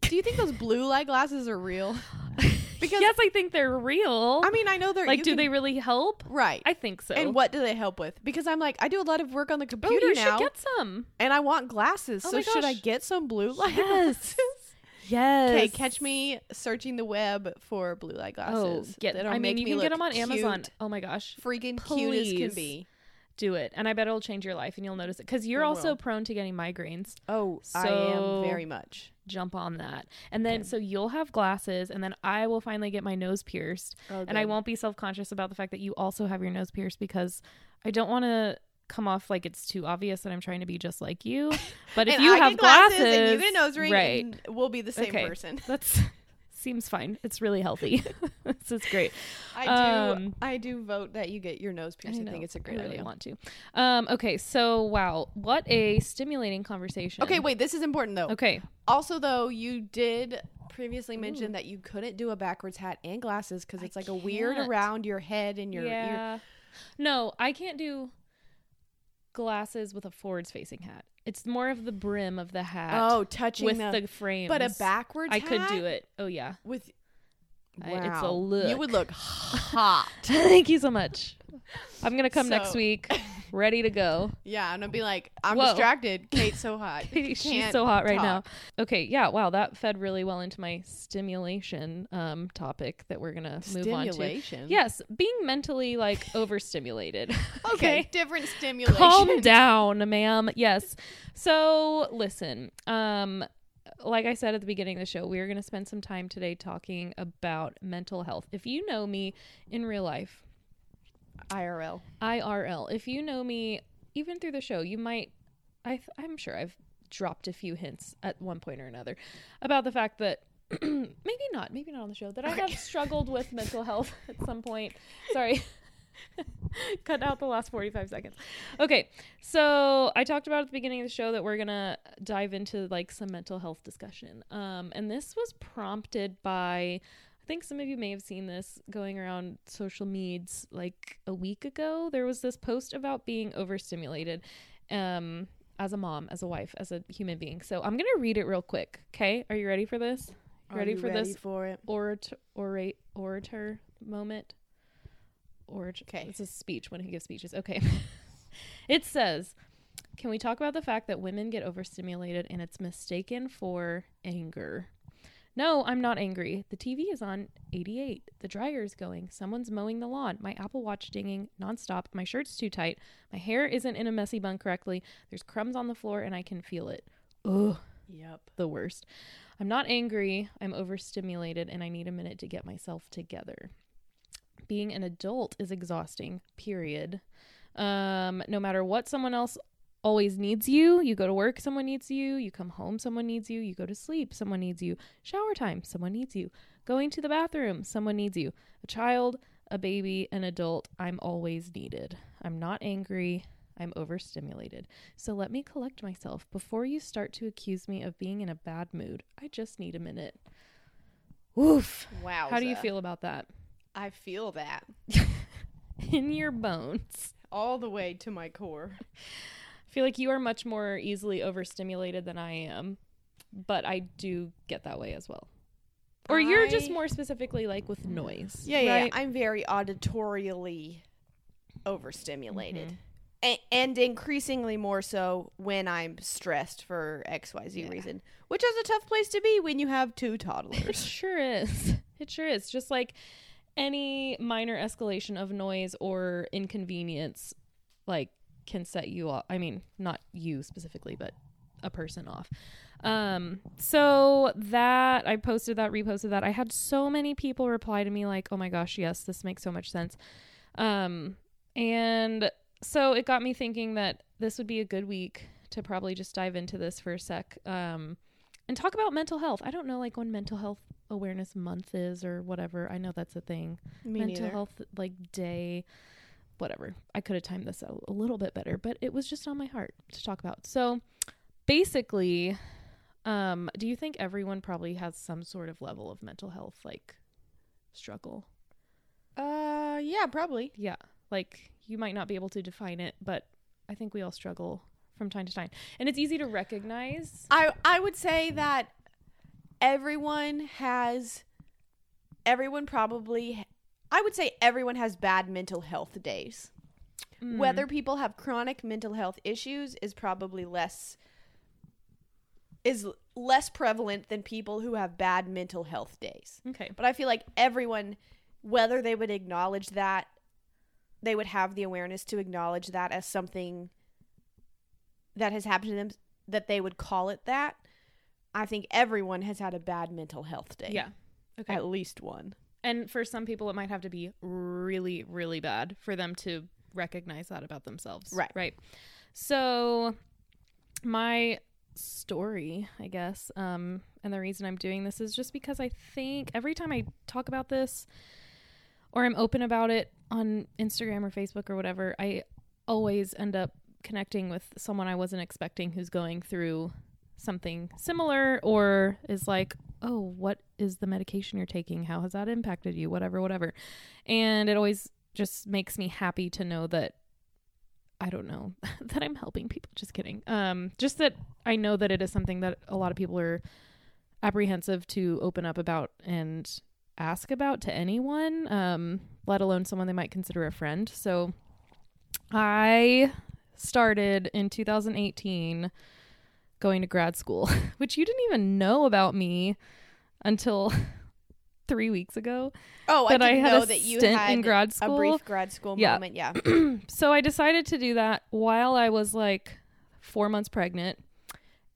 Do you think those blue light glasses are real? (sighs) Because yes, I think they're real. I mean, I know they're like, do can- they really help? right? I think so. and what do they help with? Because I'm like, I do a lot of work on the Oh, computer you now, should get some. and I want glasses. Oh so should I get some blue light Yes. glasses? (laughs) Yes. Okay, catch me searching the web for blue light glasses. Oh, get. That'll I mean, you can get them on Amazon. Oh my gosh, freaking cute as can be. do it, and I bet it'll change your life, and you'll notice it because you're It also will. prone to getting migraines. Oh, I am very much. Jump on that, and then Okay. so you'll have glasses, and then I will finally get my nose pierced, Oh, and I won't be self conscious about the fact that you also have your nose pierced because I don't want to come off like it's too obvious that I'm trying to be just like you. (laughs) But if you I have get glasses, and you glasses, get a nose ring, right? we'll be the same Okay. person. That's (laughs) seems fine. It's really healthy. (laughs) (laughs) this is great. I do. Um, I do vote that you get your nose pierced. I, think it's a great I really idea. want to. Um, okay, so wow, what a stimulating conversation. Okay, wait. This is important though. Okay, Also, though, you did previously mention that you couldn't do a backwards hat and glasses because I it's like a weird around your head and your ear. No, I can't do glasses with a forwards facing hat. It's more of the brim of the hat Oh, touching with the, the, frame. but a backwards. I could do it. Oh yeah. with. I- it's a Wow. look. You would look (laughs) hot. Thank you so much. I'm gonna come next week, (laughs) ready to go. yeah, and gonna be like, I'm Whoa. distracted. (laughs) Kate's so hot. She's so hot right now. Okay, yeah, wow, that fed really well into my stimulation um topic that we're gonna move on to. Yes, being mentally like overstimulated. (laughs) Okay. Different stimulation. Calm down, ma'am. Yes. So, listen. Um like I said at the beginning of the show, we are going to spend some time today talking about mental health. If you know me in real life, IRL. IRL. If you know me even through the show, you might I th- I'm sure I've dropped a few hints at one point or another about the fact that (clears throat) maybe not, maybe not on the show that I have (laughs) struggled with mental health (laughs) at some point. Sorry. (laughs) Cut out the last 45 seconds. Okay. So, I talked about at the beginning of the show that we're going to dive into like some mental health discussion. Um and this was prompted by think some of you may have seen this going around social medias like a week ago. There was this post about being overstimulated um, as a mom, as a wife, as a human being. So I'm going to read it real quick. Okay. Are you ready for this? Ready for ready this for it? orator, orate, orator moment? Orator. 'Kay. It's a speech when he gives speeches. Okay. (laughs) it says, Can we talk about the fact that women get overstimulated and it's mistaken for anger? No, I'm not angry. The TV is on 88. The dryer is going. Someone's mowing the lawn. My Apple Watch dinging nonstop. My shirt's too tight. My hair isn't in a messy bun correctly. There's crumbs on the floor and I can feel it. Ugh, Yep. the worst. I'm not angry. I'm overstimulated and I need a minute to get myself together. Being an adult is exhausting, period. Um, no matter what someone else always needs you. You go to work, someone needs you. You come home, someone needs you. You go to sleep, someone needs you. Shower time, someone needs you. Going to the bathroom, someone needs you. A child, a baby, an adult, I'm always needed. I'm not angry. I'm overstimulated. So let me collect myself before you start to accuse me of being in a bad mood. I just need a minute. Woof. Wow. How do you feel about that? I feel that (laughs) In your bones. all the way to my core. (laughs) I feel like you are much more easily overstimulated than I am, but I do get that way as well. Or you're just more specifically like with noise. Yeah, yeah. right? yeah. I'm very auditorially overstimulated. Mhm. A- and increasingly more so when I'm stressed for XYZ Yeah. reason, which is a tough place to be when you have two (laughs) It toddlers. sure is. It sure is. Just like any minor escalation of noise or inconvenience, like can set you off. I mean, not you specifically, but a person off. Um, so that I posted that, reposted that. I had so many people reply to me like, "Oh my gosh, yes, this makes so much sense." Um, and so it got me thinking that this would be a good week to probably just dive into this for a sec. Um, and talk about mental health. I don't know like when mental health awareness month is or whatever. I know that's a thing. Me mental neither. health like day whatever. I could have timed this out a little bit better, but it was just on my heart to talk about. So basically, um do you think everyone probably has some sort of level of mental health like struggle? Uh, yeah, probably. Yeah. Like you might not be able to define it, but I think we all struggle from time to time. And it's easy to recognize. I I would say that everyone has everyone probably I would say everyone has bad mental health days. Mm. Whether people have chronic mental health issues is probably less is less prevalent than people who have bad mental health days. okay. But I feel like everyone whether they would acknowledge that they would have the awareness to acknowledge that as something that has happened to them that they would call it that. I think everyone has had a bad mental health day. Yeah. Okay. At least one. And for some people, it might have to be really, really bad for them to recognize that about themselves. Right. Right. So, my story, I guess, um, and the reason I'm doing this is just because I think every time I talk about this or I'm open about it on Instagram or Facebook or whatever, I always end up connecting with someone I wasn't expecting who's going through something similar or is like, oh, what is the medication you're taking? How has that impacted you? Whatever, whatever. And it always just makes me happy to know that I don't know (laughs) that I'm helping people. Just kidding. Um, just that I know that it is something that a lot of people are apprehensive to open up about and ask about to anyone, um, let alone someone they might consider a friend. So I started in 2018 going to grad school, (laughs) which you didn't even know about me until (laughs) three weeks ago. Oh, I That I didn't had know a that you stint had in grad school. a brief grad school Yeah. moment. Yeah. (clears throat) so I decided to do that while I was like four months pregnant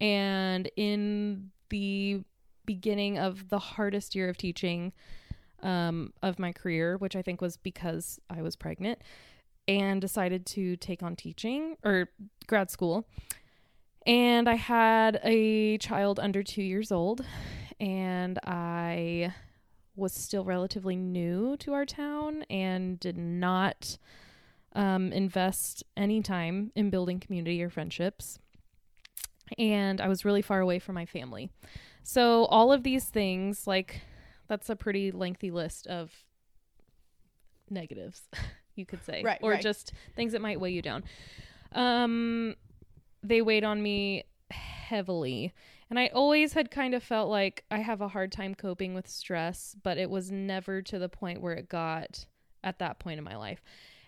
and in the beginning of the hardest year of teaching um, of my career, which I think was because I was pregnant and decided to take on teaching or grad school. And I had a child under two years old, and I was still relatively new to our town and did not um, invest any time in building community or friendships. And I was really far away from my family. So, all of these things, like, that's a pretty lengthy list of negatives, (laughs) you could say, Right, or right. just things that might weigh you down. Um, they weighed on me heavily. And I always had kind of felt like I have a hard time coping with stress, but it was never to the point where it got at that point in my life.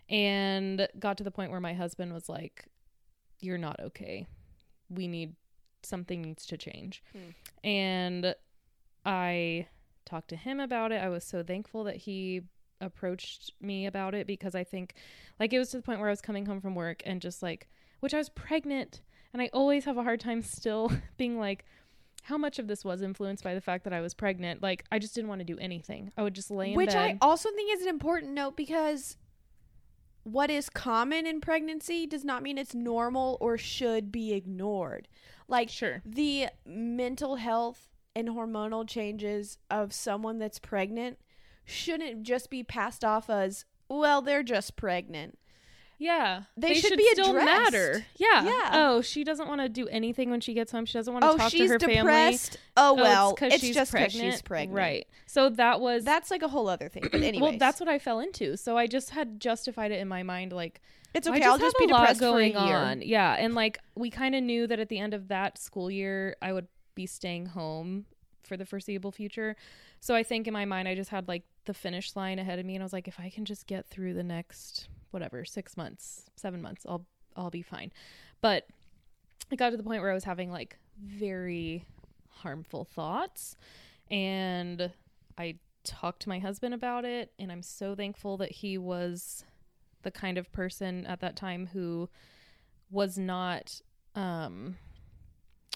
And got to the point where my husband was like, You're not okay. We need something needs to change. Hmm. And I talked to him about it. I was so thankful that he approached me about it because I think like it was to the point where I was coming home from work and just like which I was pregnant and I always have a hard time still (laughs) being like how much of this was influenced by the fact that I was pregnant? Like I just didn't want to do anything. I would just lay in bed. Which bed. I also think is an important note because what is common in pregnancy does not mean it's normal or should be ignored. Like sure. the mental health and hormonal changes of someone that's pregnant shouldn't just be passed off as well they're just pregnant Yeah. They should be still addressed. matter. Yeah. Yeah. Oh, she doesn't want to do anything when she gets home. She doesn't want to oh talk to her family. depressed oh Oh, well it's, 'cause it's, she's just because she's pregnant Right. So that was that's like a whole other thing but anyway (clears throat) well, that's what I fell into. So I just had justified it in my mind, like it's I okay just i'll just be a lot depressed going for a year on. Yeah, and like we kind of knew that at the end of that school year, I would be staying home for the foreseeable future. So I think in my mind, I just had like the finish line ahead of me, and I was like, if I can just get through the next whatever six months, seven months, I'll I'll be fine. But it got to the point where I was having like very harmful thoughts, and I talked to my husband about it, and I'm so thankful that he was the kind of person at that time who was not um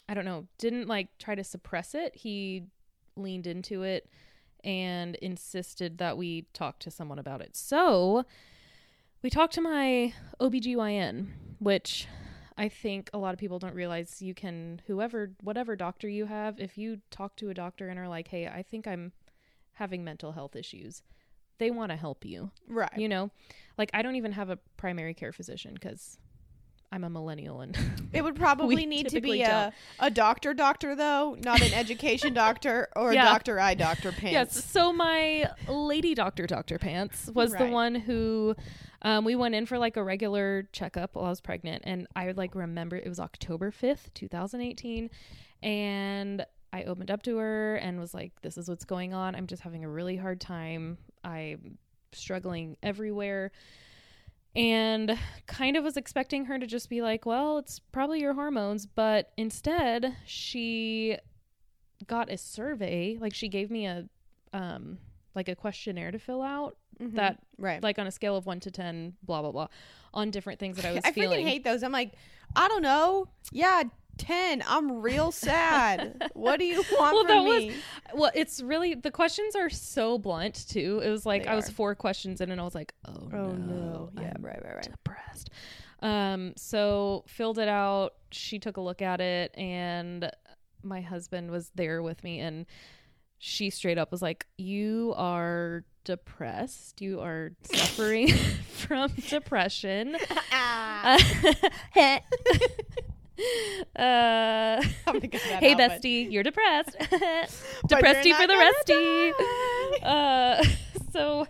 I don't know, didn't like try to suppress it. He leaned into it and insisted that we talk to someone about it. So, we talked to my OBGYN, which I think a lot of people don't realize you can whoever whatever doctor you have, if you talk to a doctor and are like, "Hey, I think I'm having mental health issues." They want to help you right you know like i don't even have a primary care physician because i'm a millennial and (laughs) It would probably need to be a, a doctor doctor though, not an education (laughs) doctor or Yeah. a doctor eye doctor (laughs) pants. yes so my lady doctor dr pants was the one who um, we went in for like a regular checkup while i was pregnant and i would like remember it was october 5th 2018 and I opened up to her and was like, "This is what's going on. I'm just having a really hard time. I'm struggling everywhere." And kind of was expecting her to just be like, "Well, it's probably your hormones," but instead, she got a survey. Like she gave me a um like a questionnaire to fill out Mhm. that right. like on a scale of 1 to 10, blah blah blah, on different things that I (laughs) was feeling. I feeling. freaking hate those. I'm like, I don't know. Yeah, ten. I'm real (laughs) sad. what do you (laughs) want Well, from that was- me? Well, it's really the questions are so blunt too. It was like They I was four questions in, and I was like, "Oh, Oh no, no. Yeah, I'm right, right, right. depressed." Um, so filled it out. She took a look at it, and my husband was there with me, and she straight up was like, "You are depressed. You are suffering (laughs) from depression." Ah. Uh, (laughs) uh, (laughs) I'm gonna cut that hey, out, but- bestie, you're depressed. (laughs) But you're for the resty. Uh, so,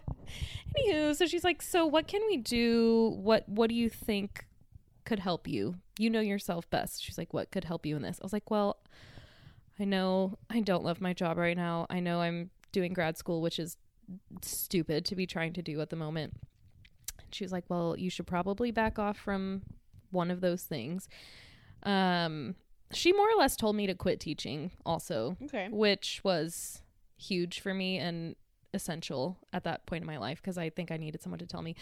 anywho, so she's like, so what can we do? What What do you think could help you? You know yourself best. She's like, what could help you in this? I was like, well, I know I don't love my job right now. I know I'm doing grad school, which is stupid to be trying to do at the moment. She was like, well, you should probably back off from one of those things. Um, she more or less told me to quit teaching also Okay. which was huge for me and essential at that point in my life because I think I needed someone to tell me.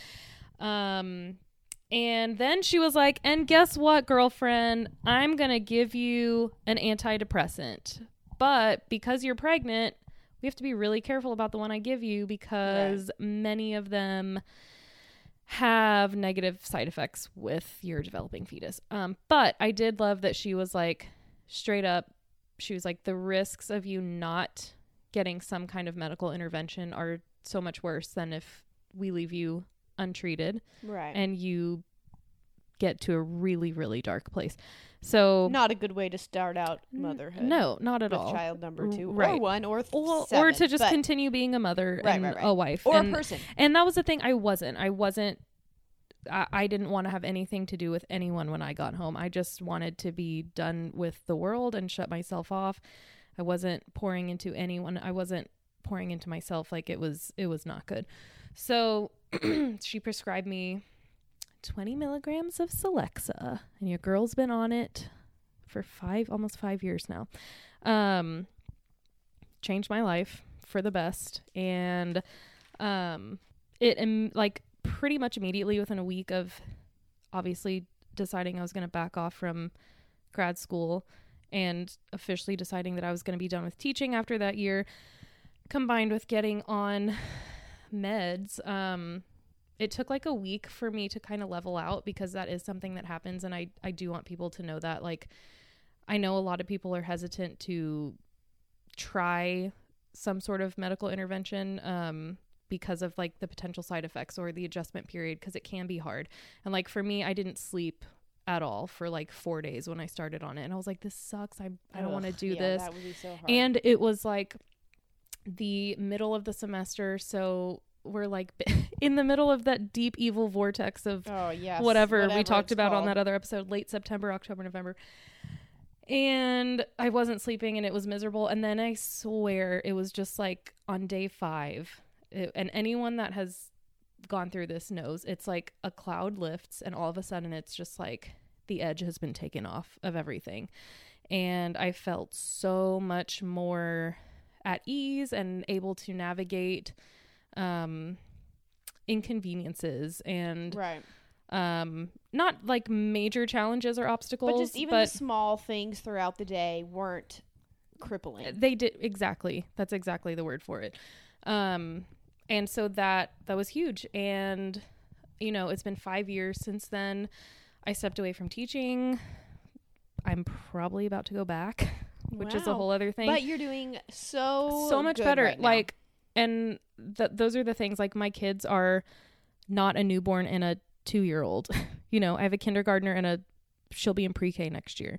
Um, and then she was like, "And guess what, girlfriend? I'm gonna give you an antidepressant, but because you're pregnant, we have to be really careful about the one I give you because many of them." Have negative side effects with your developing fetus. Um, but I did love that she was like straight up she was like the risks of you not getting some kind of medical intervention are so much worse than if we leave you untreated Right. and you get to a really really dark place so not a good way to start out motherhood. no not at all child number two, right. or one, or th- or, or to just continue being a mother Right, and right, right. a wife or and, a person. and that was the thing i wasn't i wasn't I, I didn't want to have anything to do with anyone when i got home i just wanted to be done with the world and shut myself off i wasn't pouring into anyone i wasn't pouring into myself like it was it was not good so (clears throat) she prescribed me 20 milligrams of celexa and your girl's been on it for five almost five years now. Um changed my life for the best and um it im- like pretty much immediately within a week of obviously deciding I was going to back off from grad school and officially deciding that I was going to be done with teaching after that year combined with getting on meds um it took like a week for me to kind of level out because that is something that happens and I I do want people to know that like I know a lot of people are hesitant to try some sort of medical intervention um because of like the potential side effects or the adjustment period because it can be hard. And like for me, I didn't sleep at all for like 4 days when I started on it and I was like this sucks. I I don't want to do yeah, this. That would be so hard. And it was like the middle of the semester, so we're like (laughs) in the middle of that deep evil vortex of oh yes, whatever, we talked about on that other episode, late September, October, November. And I wasn't sleeping and it was miserable. And then I swear it was just like on day five. It, and anyone that has gone through this knows it's like a cloud lifts and all of a sudden it's just like the edge has been taken off of everything. And I felt so much more at ease and able to navigate um, inconveniences and right. um not like major challenges or obstacles But just even but the small things throughout the day weren't crippling. they did exactly. That's exactly the word for it. Um and so that that was huge. And you know it's been 5 years since then. I stepped away from teaching. I'm probably about to go back (laughs) which is a whole other thing. But you're doing so so much better. right like and th- those are the things like my kids are not a newborn and a 2-year-old (laughs) you know i have a kindergartner and a she'll be in pre-k next year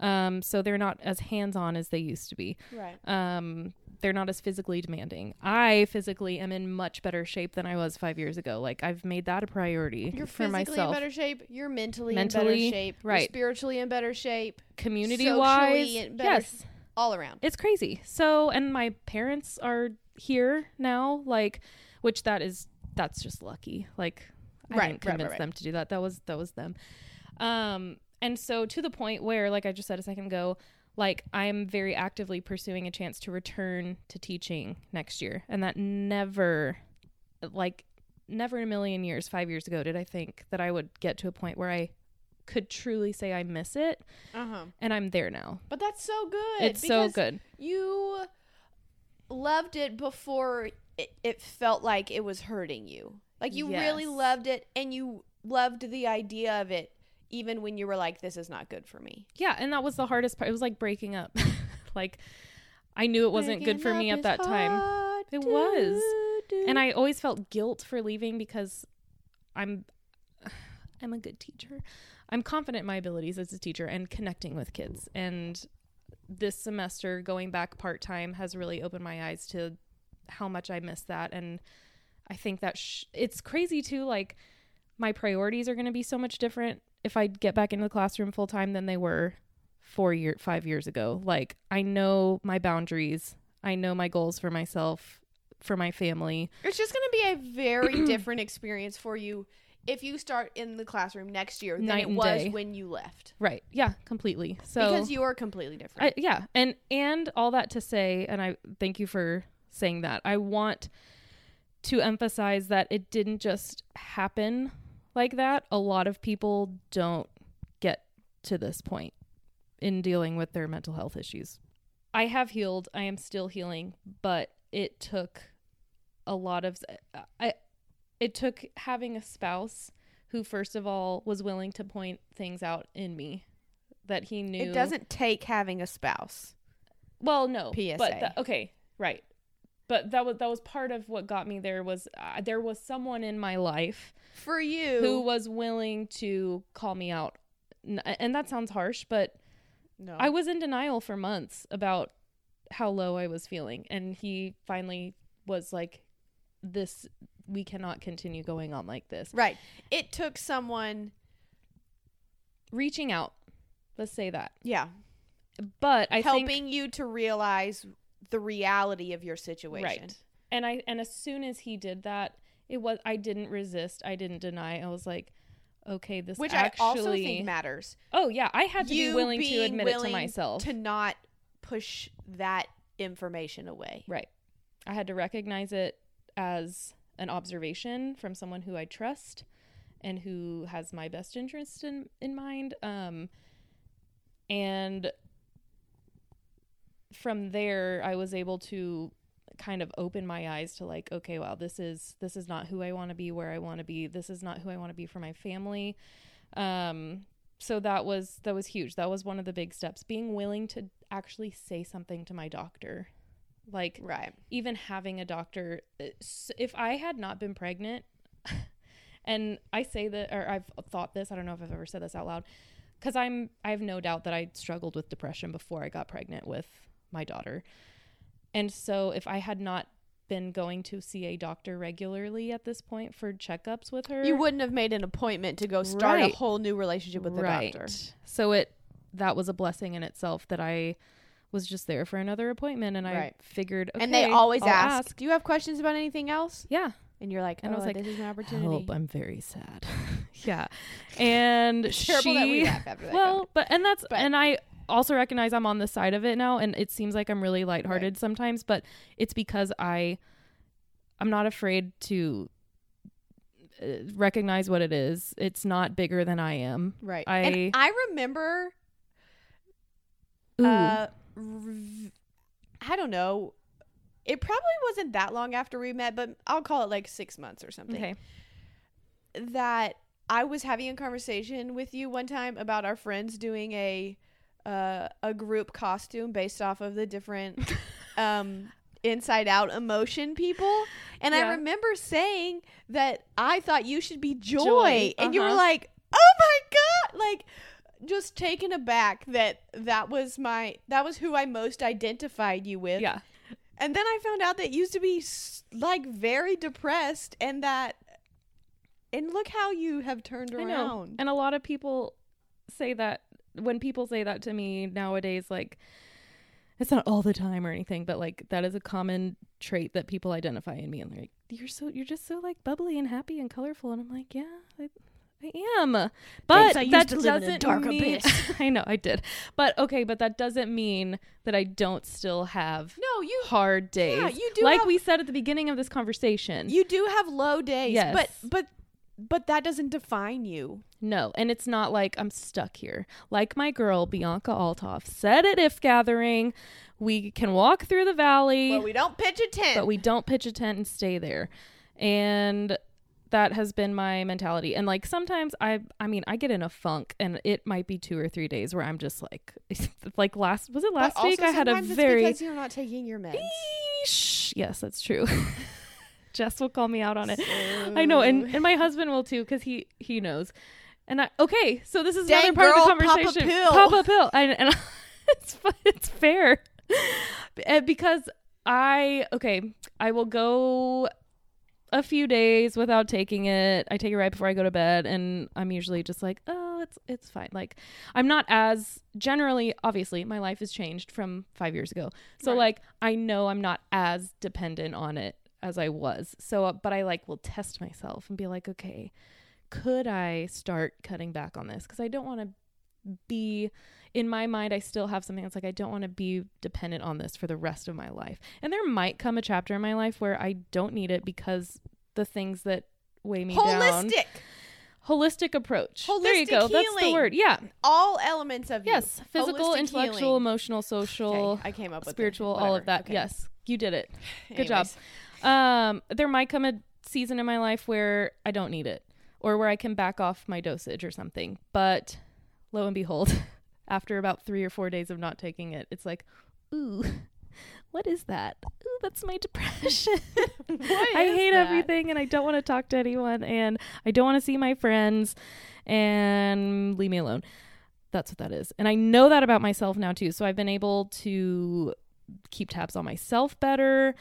um so they're not as hands-on as they used to be right. um they're not as physically demanding i physically am in much better shape than i was 5 years ago like i've made that a priority for myself. You're for physically myself in better shape. You're mentally, in better shape. You're right. spiritually in better shape. Community wise, yes all around. it's crazy. So, and my parents are here now, like, which that is that's just lucky. Like, I Right, didn't right, right, convince right. them to do that. That was that was them. Um, and so to the point where, like I just said a second ago, like I am very actively pursuing a chance to return to teaching next year, and that never, like, never in a million years, five years ago, did I think that I would get to a point where I could truly say I miss it, Uh-huh. and I'm there now. But that's so good. It's so good. You loved it before it, it felt like it was hurting you. Like you really loved it and you loved the idea of it even when you were like this is not good for me. Yeah, and that was the hardest part. It was like breaking up. (laughs) like I knew it wasn't good for me at that time. It was. And I always felt guilt for leaving because I'm (sighs) I'm a good teacher. I'm confident in my abilities as a teacher and connecting with kids. And this semester going back part-time has really opened my eyes to how much I miss that and I think that sh- it's crazy too like my priorities are going to be so much different if I get back into the classroom full time than they were 4 year 5 years ago. Like I know my boundaries. I know my goals for myself, for my family. It's just going to be a very (clears throat) different experience for you if you start in the classroom next year than Night it and was day. when you left. Right. Yeah, completely. So because you are completely different. I, yeah, and and all that to say, and I thank you for saying that. I want to emphasize that it didn't just happen like that. A lot of people don't get to this point in dealing with their mental health issues. I have healed. I am still healing, but it took a lot of I it took having a spouse who first of all was willing to point things out in me that he knew it doesn't take having a spouse. well, no. PSA. But tha- okay, right. But that was that was part of what got me there was uh, there was someone in my life For you who was willing to call me out. N- And that sounds harsh, but no. I was in denial for months about how low I was feeling and he finally was like this we cannot continue going on like this. right. It took someone Reaching out. Let's say that. yeah, But I think helping you to realize the reality of your situation. Right. And I and as soon as he did that, it was I didn't resist. I didn't deny. I was like, okay, this Which actually I also think matters. Oh yeah, I had to you be willing to admit it to myself. to not push that information away. right. I had to recognize it as an observation from someone who I trust and who has my best interest in in mind. Um and from there I was able to kind of open my eyes to like okay wow this is this is not who I want to be where I want to be. This is not who I want to be for my family. Um so that was that was huge. That was one of the big steps being willing to actually say something to my doctor like Right. even having a doctor uh, if i had not been pregnant (laughs) and i say that or i've thought this i don't know if i've ever said this out loud because i'm i have no doubt that i struggled with depression before i got pregnant with my daughter and so if i had not been going to see a doctor regularly at this point for checkups with her You wouldn't have made an appointment to go start Right. a whole new relationship with the doctor. so it that was a blessing in itself that i was just there for another appointment and i figured okay, and they always I'll ask, "Do you have questions about anything else?" yeah And you're like, And I was "Oh, like, this is an opportunity." Help, I'm very sad. (laughs) (laughs) yeah. And Terrible she that we laugh after that. Well, but and that's But- and I also recognize I'm on the side of it now and it seems like I'm really lighthearted sometimes, but it's because I I'm not afraid to uh, recognize what it is. It's not bigger than I am. right. I- and I remember Ooh. uh I don't know. It probably wasn't that long after we met, but I'll call it like 6 months or something. okay. that I was having a conversation with you one time about our friends doing a uh, a group costume based off of the different (laughs) um, inside out emotion people, and I remember saying that I thought you should be joy, Joy, and you were uh-huh. like, "Oh my god!" Like just taken aback that that was my that was who I most identified you with. Yeah. And then I found out that you used to be like very depressed and that and look how you have turned around. And a lot of people say that when people say that to me nowadays, like it's not all the time or anything, but like that is a common trait that people identify in me. And they're like, "You're so, you're just so like bubbly and happy and colorful." And I'm like, "Yeah, I, I am." But Thanks, I that to live in a doesn't dark mean abyss. (laughs) I know I did, but okay, but that doesn't mean that I don't still have No, you hard days. Yeah, you do like have- we said at the beginning of this conversation. you do have low days, Yes. but but but that doesn't define you. No, and it's not like I'm stuck here. Like my girl Bianca Olthoff said at If Gathering, we can walk through the valley, Well, we don't pitch a tent. but we don't pitch a tent and stay there. And that has been my mentality. And like sometimes I I mean, I get in a funk and it might be 2 or 3 days where I'm just like (laughs) like last was it But last week I had a very because you're not taking your meds. Eesh. Yes, that's true. (laughs) Jess will call me out on it. I know, and, and my husband will too, because he he knows. And I okay, so this is Dang, another part girl, of the conversation pop a pill. Pop a pill, and, and (laughs) it's it's fair Uh, because I okay, I will go a few days without taking it. I take it right before I go to bed, and I'm usually just like, oh, it's it's fine. Like I'm not as generally, obviously, my life has changed from five years ago, so Right. like I know I'm not as dependent on it as I was. So, uh, but I like will test myself and be like, okay, could I start cutting back on this? Because I don't want to be in my mind. I still have something that's like I don't want to be dependent on this for the rest of my life. And there might come a chapter in my life where I don't need it because the things that weigh me down. Holistic. Holistic approach. there you Holistic go. That's the word. Yeah. All elements of you. Yes. Physical, Holistic intellectual, healing. emotional, social, Okay, I came up with spiritual, all of that. Okay. Yes. You did it. Good job. Um, there might come a season in my life where I don't need it or where I can back off my dosage or something. But lo and behold, (laughs) after about three or four days of not taking it, it's like, ooh, (laughs) what is that? Ooh, that's my depression. (laughs) I hate that? everything and I don't want to talk to anyone and I don't want to see my friends and leave me alone. That's what that is. And I know that about myself now too. So I've been able to keep tabs on myself better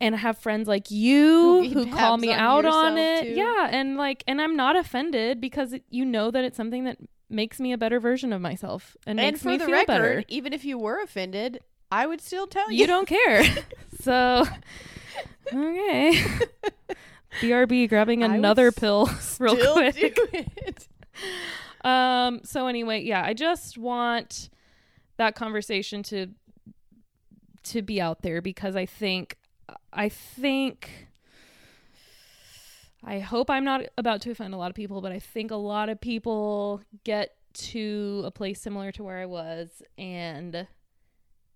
and have friends like you Who who, call me on out on it. too. Yeah, and like and I'm not offended because it, you know that it's something that makes me a better version of myself and, And makes for me the feel record, better. even if you were offended, I would still tell you. You don't care. (laughs) so okay. (laughs) BRB grabbing another pill (laughs) real quick. Um so anyway, yeah, I just want that conversation to to be out there because I think I think I hope I'm not about to offend a lot of people, but I think a lot of people get to a place similar to where I was and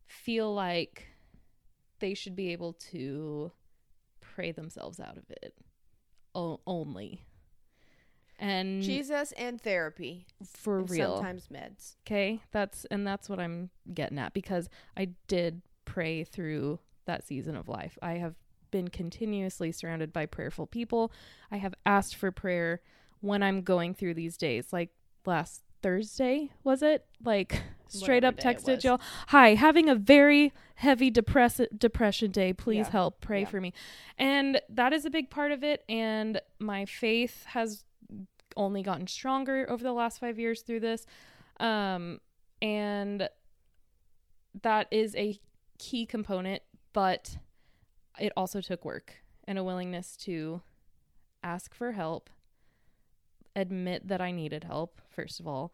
feel like they should be able to pray themselves out of it o- only. And Jesus and therapy. for and real. Sometimes meds. Okay, that's and that's what I'm getting at because I did pray through that season of life. I have been continuously surrounded by prayerful people. I have asked for prayer when I'm going through these days. Like last Thursday, was it? Like (laughs) straight Whatever up texted y'all, "Hi, having a very heavy depress- depression day. Please Yeah. help. Pray Yeah. for me." And that is a big part of it and my faith has only gotten stronger over the last 5 years through this. Um and that is a key component, but it also took work and a willingness to ask for help, admit that I needed help, first of all,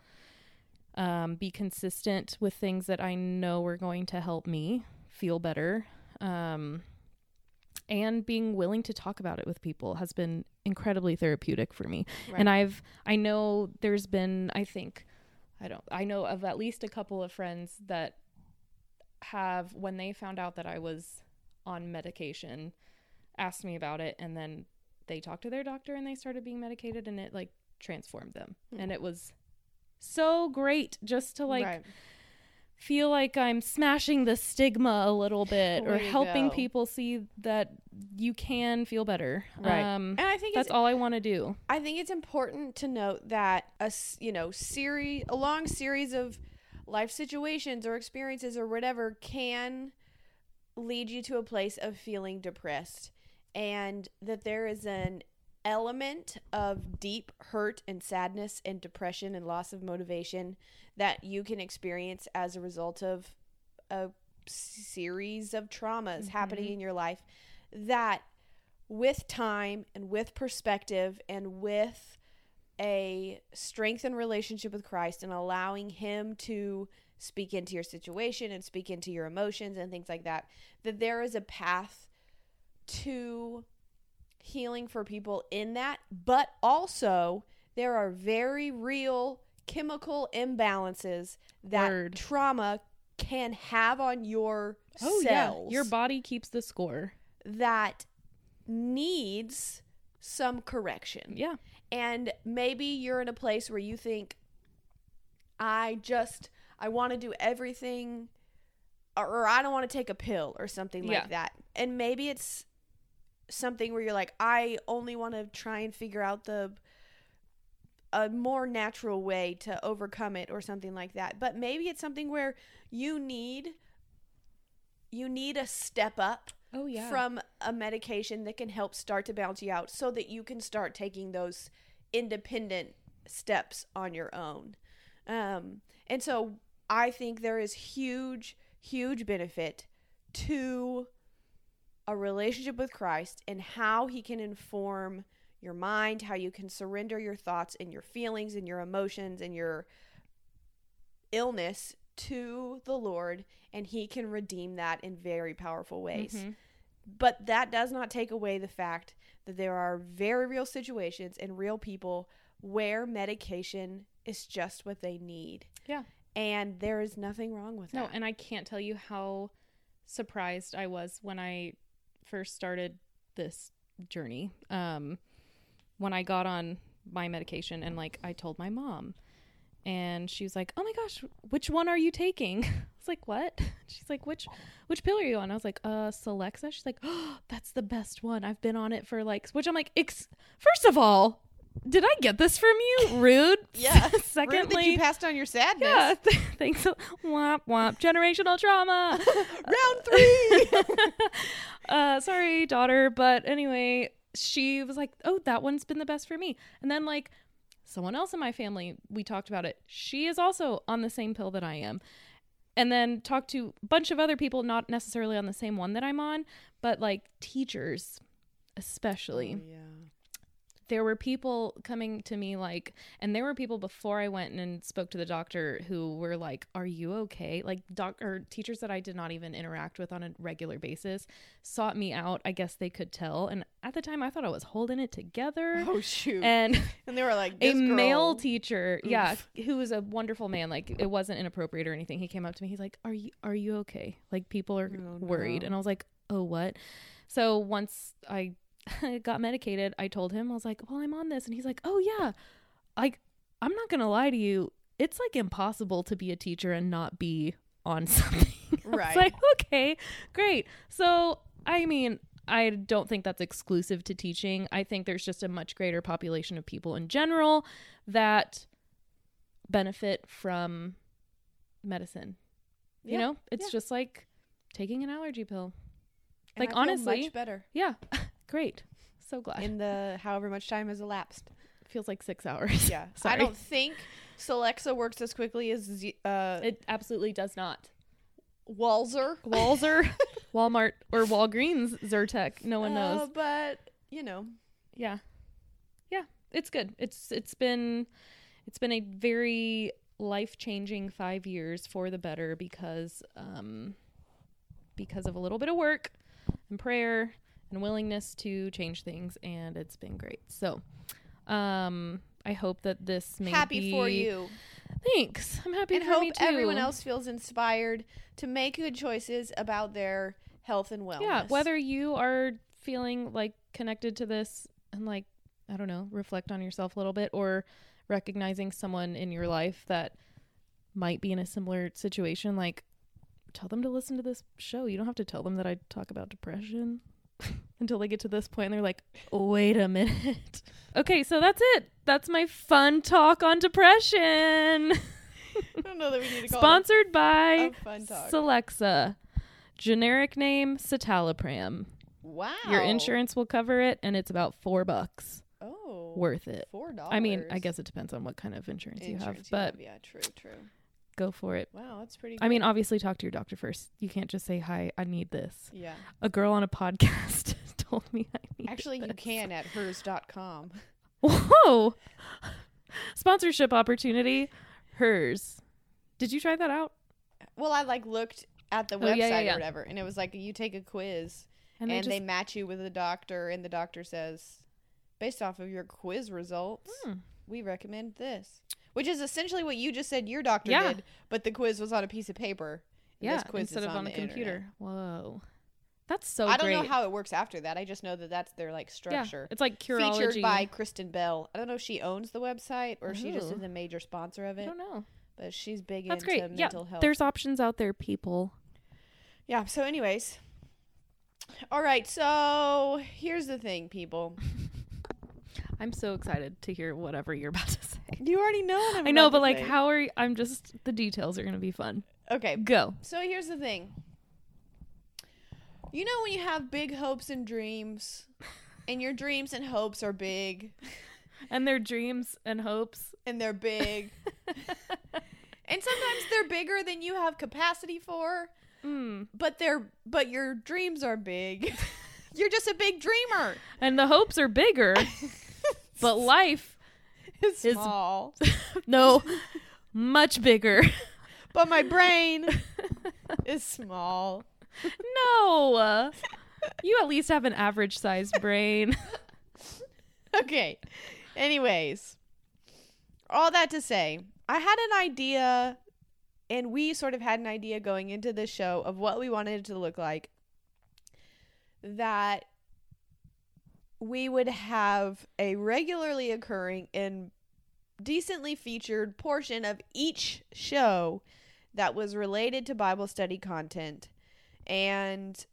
um, be consistent with things that I know were going to help me feel better, um, and being willing to talk about it with people has been incredibly therapeutic for me. And I've, I know there's been, I think, I don't, I know of at least a couple of friends that have, when they found out that I was on medication, asked me about it, and then they talked to their doctor and they started being medicated, and it like transformed them. Hmm. And it was so great just to like Right. feel like I'm smashing the stigma a little bit or helping go. people see that you can feel better. Right. Um, and I think that's all I want to do. I think it's important to note that a you know series a long series of life situations or experiences or whatever can lead you to a place of feeling depressed and that there is an element of deep hurt and sadness and depression and loss of motivation that you can experience as a result of a series of traumas mm-hmm. happening in your life that with time and with perspective and with a strengthened relationship with Christ and allowing him to speak into your situation and speak into your emotions and things like that that there is a path to healing for people in that but also there are very real chemical imbalances that Word. trauma can have on your Oh cells yeah, your body keeps the score. that needs some correction. Yeah. And maybe you're in a place where you think I just I want to do everything or, or I don't want to take a pill or something Yeah. like that. And maybe it's something where you're like I only want to try and figure out the a more natural way to overcome it or something like that. But maybe it's something where you need you need a step up Oh yeah. from a medication that can help start to balance you out so that you can start taking those independent steps on your own. Um, and so I think there is huge, huge benefit to a relationship with Christ and how he can inform your mind, how you can surrender your thoughts and your feelings and your emotions and your illness to the Lord, and he can redeem that in very powerful ways. Mhm. But that does not take away the fact that there are very real situations and real people where medication is just what they need. Yeah. And there is nothing wrong with No, that. No, and I can't tell you how surprised I was when I first started this journey. Um, when I got on my medication and like I told my mom, and she was like, "Oh my gosh, which one are you taking?" (laughs) I was like, "What?" (laughs) She's like, "Which which pill are you on?" I was like, "Uh, Celexa." She's like, "Oh, that's the best one. I've been on it for like." Which I'm like, Ex- first of all, did I get this from you? (laughs) Rude. Yeah. Secondly, Rude you passed on your sadness. yeah, thanks. Womp womp. Generational trauma. Round three. uh, sorry, daughter. But anyway, she was like, "Oh, that one's been the best for me." And then like someone else in my family, we talked about it. She is also on the same pill that I am. And then talked to a bunch of other people, not necessarily on the same one that I'm on, but like teachers, especially oh, yeah. There were people coming to me like and there were people before i went and spoke to the doctor who were like are you okay? Like doc or teachers that i did not even interact with on a regular basis sought me out. I guess they could tell. And at the time i thought i was holding it together. (laughs) Oh shoot. and And they were like, a girl- male teacher yeah who was a wonderful man like it wasn't inappropriate or anything. He came up to me. He's like are you are you okay? Like people are Oh, worried. No. and i was like oh what? So once i (laughs) got medicated i told him i was like well i'm on this and he's like oh yeah like i'm not gonna lie to you it's like impossible to be a teacher and not be on (laughs) something Right. like okay great so i mean I don't think that's exclusive to teaching. I think there's just a much greater population of people in general that benefit from medicine. You know, it's yeah. just like taking an allergy pill. And like, honestly- much better Yeah, (laughs) great. So glad. in the however much time has elapsed. feels like six hours. Yeah. (laughs) I don't think Celexa works as quickly as Z- uh, It absolutely does not. Walzer. Walzer, (laughs) Walmart, or Walgreens Zyrtec. No one knows. Uh, but you know, yeah yeah it's good it's it's been it's been a very life-changing five years for the better because um because of a little bit of work and prayer and willingness to change things and it's been great. So um i hope that this may happy for you, thanks. I'm happy and for hope me too. everyone else feels inspired to make good choices about their health and wellness. Yeah, whether you are feeling like connected to this and like I don't know, reflect on yourself a little bit or recognizing someone in your life that might be in a similar situation like tell them to listen to this show. You don't have to tell them that I talk about depression (laughs) until they get to this point and they're like, "Wait a minute." (laughs) okay, so that's it. That's my fun talk on depression. I don't know that we need to (laughs) call Sponsored it by a fun talk. Celexa. Generic name citalopram. wow, Your insurance will cover it, and it's about four bucks. oh Worth it. four dollars. I mean, I guess it depends on what kind of insurance, you have, but yeah, true, true. Go for it. Wow, that's pretty. I mean, obviously, talk to your doctor first. You can't just say, "Hi, I need this." yeah. A girl on a podcast (laughs) told me I need. Actually, you can at hers.com. (laughs) Whoa! Sponsorship opportunity. Hers. Did you try that out? Well, I like looked at the Oh, website yeah, yeah, yeah. or whatever, and it was like you take a quiz, And and, they they, match you with a doctor, and the doctor says, based off of your quiz results, Hmm. we recommend this, which is essentially what you just said your doctor Yeah. did, but the quiz was on a piece of paper. yeah, this quiz instead of on, the a computer. internet. Whoa, that's so I don't great. know how it works after that. I just know that that's their like yeah, structure. it's like Curology. Featured by Kristen Bell. I don't know if she owns the website or she just Ooh. is a major sponsor of it. I don't know. but she's big That's into great. Yeah, mental health. there's options out there, people. Yeah, so anyways. All right, so here's the thing, people. (laughs) I'm so excited to hear whatever you're about to say. You already know what I'm I know, but like, say. how are you, I'm just the details are gonna be fun. Okay, Go. so here's the thing. You know when you have big hopes and dreams, and your dreams and hopes are big, (laughs) And their dreams and hopes. and they're big, (laughs) and sometimes they're bigger than you have capacity for, Mm. but they're but your dreams are big. (laughs) You're just a big dreamer. And the hopes are bigger, but life, (laughs) It's (laughs) (laughs) Is- small. no, much bigger. But my brain is small. no. uh, You at least have an average sized brain. Okay. Anyways, all that to say, I had an idea, and we sort of had an idea going into this show of what we wanted it to look like. That we would have a regularly occurring and decently featured portion of each show that was related to Bible study content. And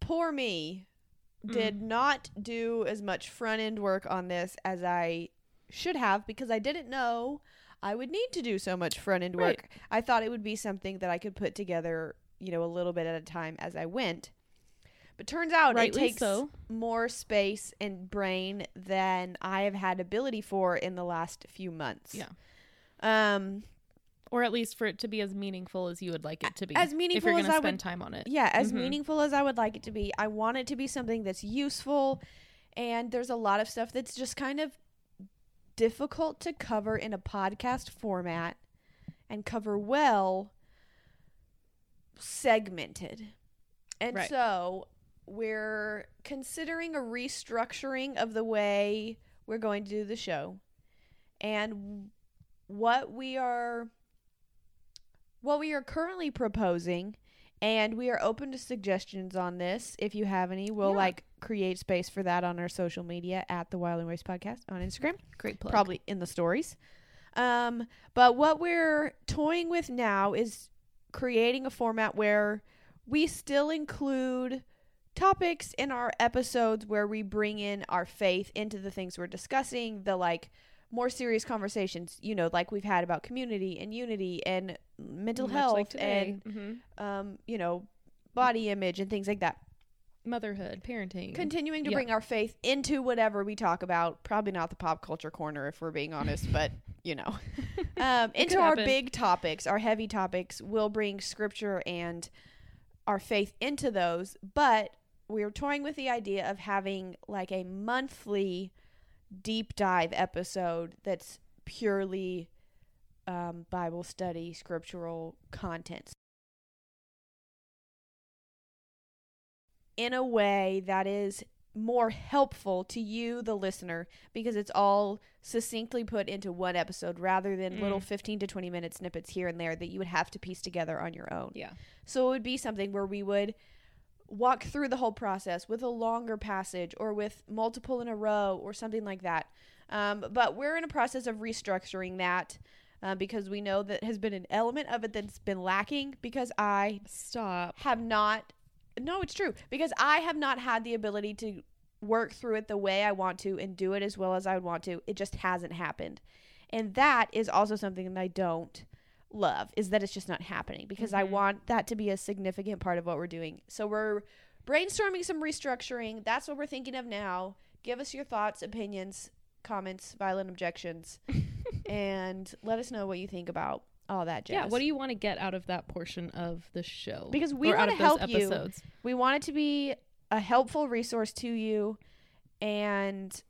poor me did mm. not do as much front end work on this as I should have because I didn't know I would need to do so much front end work. Right. I thought it would be something that I could put together, you know, a little bit at a time as I went. But turns out Rightly it takes so. more space and brain than I have had ability for in the last few months. Yeah. Um Or at least for it to be as meaningful as you would like it to be. As if meaningful you're as I spend would- time on it. yeah, as Mhm. meaningful as I would like it to be. I want it to be something that's useful and there's a lot of stuff that's just kind of difficult to cover in a podcast format and cover well segmented. And Right. so we're considering a restructuring of the way we're going to do the show. And what we are what we are currently proposing and we are open to suggestions on this if you have any we'll Yeah. like create space for that on our social media at the wild and waste podcast on instagram Great plug. probably in the stories um, but what we're toying with now is creating a format where we still include topics in our episodes where we bring in our faith into the things we're discussing the like more serious conversations you know like we've had about community and unity and mental Much health like and Mhm. um, you know body image and things like that motherhood, parenting. continuing to Yeah. bring our faith into whatever we talk about probably not the pop culture corner if we're being (laughs) honest but you know (laughs) um, into our big topics our heavy topics we'll bring scripture and our faith into those but we're toying with the idea of having like a monthly deep dive episode that's purely um, bible study scriptural content in a way that is more helpful to you, the listener, because it's all succinctly put into one episode rather than little Mm. 15 to 20 minute snippets here and there that you would have to piece together on your own. Yeah. So it would be something where we would walk through the whole process with a longer passage or with multiple in a row or something like that. Um, but we're in a process of restructuring that uh, because we know that has been an element of it that's been lacking because I Stop. have not no it's true because i have not had the ability to work through it the way i want to and do it as well as i would want to it just hasn't happened and that is also something that i don't love is that it's just not happening because i Mhm. want that to be a significant part of what we're doing so we're brainstorming some restructuring that's what we're thinking of now give us your thoughts opinions comments violent objections (laughs) and let us know what you think about all that jazz. Yeah. What do you want to get out of that portion of the show? Because we Or out wanna of those help you. episodes? We want it to be a helpful resource to you and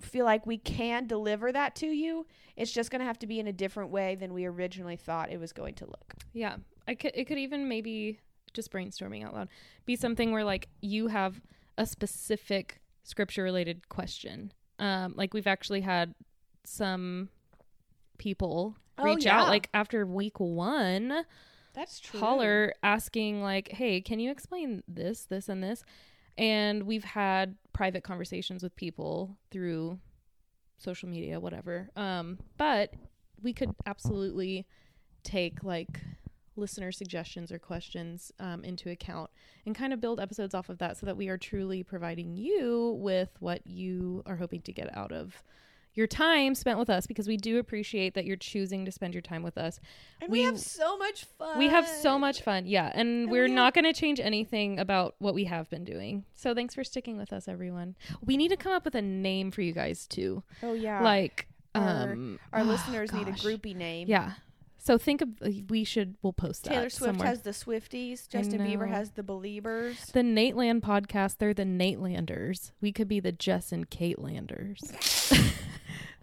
feel like we can deliver that to you. It's just going to have to be in a different way than we originally thought it was going to look. Yeah. I could it could even maybe just brainstorming out loud be something where like you have a specific scripture related question. Um like we've actually had some people Oh, reach yeah. out like after week 1 That's true. caller asking like, "Hey, can you explain this, this and this?" And we've had private conversations with people through social media, whatever. Um, but we could absolutely take like listener suggestions or questions um, into account and kind of build episodes off of that so that we are truly providing you with what you are hoping to get out of your time spent with us because we do appreciate that you're choosing to spend your time with us. And we, we- have so much fun. We have so much fun. Yeah. And, And we're we not going to change anything about what we have been doing. So thanks for sticking with us, everyone. We need to come up with a name for you guys, too. Oh yeah. Like, Our- um, our oh, listeners need a gosh. groupie name. Yeah. So think of, uh, we should, we'll post that. Taylor Swift somewhere. has the Swifties. Justin Bieber has the Believers. the Nateland podcast. They're the Natelanders. We could be the Jess and Kate Landers. (laughs)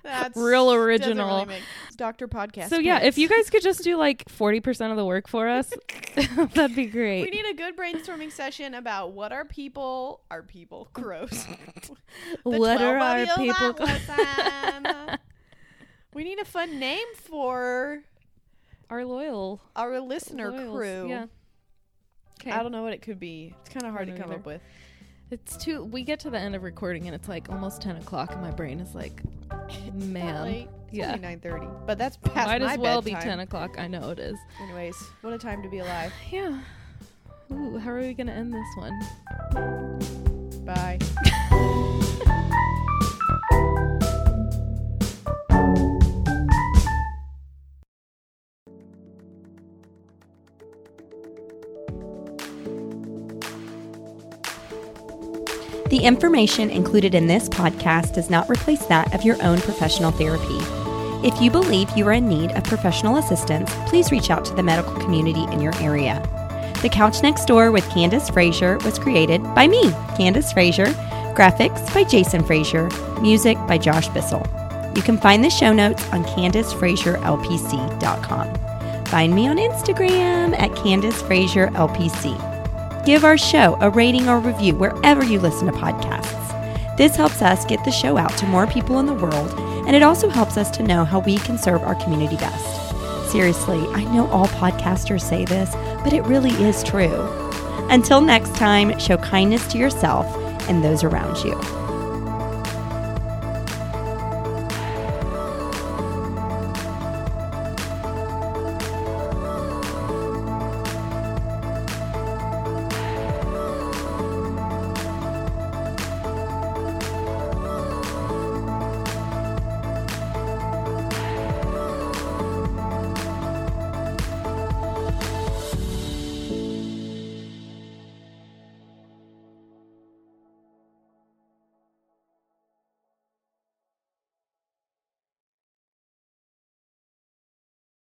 That's Real original. really Doctor Podcast. so yeah, if you guys could just do like 40% of the work for us, (laughs) that'd be great. We need a good brainstorming session about what are people are people (laughs) gross. (laughs) What are our people? we need a fun name for our loyal our listener loyals. crew. Yeah. Okay. I don't know what it could be. It's kind of hard to come either. up with. It's too. We get to the end of recording and it's like almost ten o'clock, and my brain is like, man, Late. It's yeah. nine thirty, but that's past might my as well bedtime. be ten o'clock. I know it is. Anyways, what a time to be alive. (sighs) Yeah. Ooh, how are we gonna end this one? Bye. (laughs) The information included in this podcast does not replace that of your own professional therapy. If you believe you are in need of professional assistance, please reach out to the medical community in your area. The Couch Next Door with Candice Fraser was created by me, Candice Fraser, graphics by Jason Fraser, music by Josh Bissell. You can find the show notes on CandiceFraserLPC.com. Find me on Instagram at Candice Fraser LPC. Give our show a rating or review wherever you listen to podcasts. This helps us get the show out to more people in the world, and it also helps us to know how we can serve our community best. Seriously, I know all podcasters say this, but it really is true. Until next time, show kindness to yourself and those around you.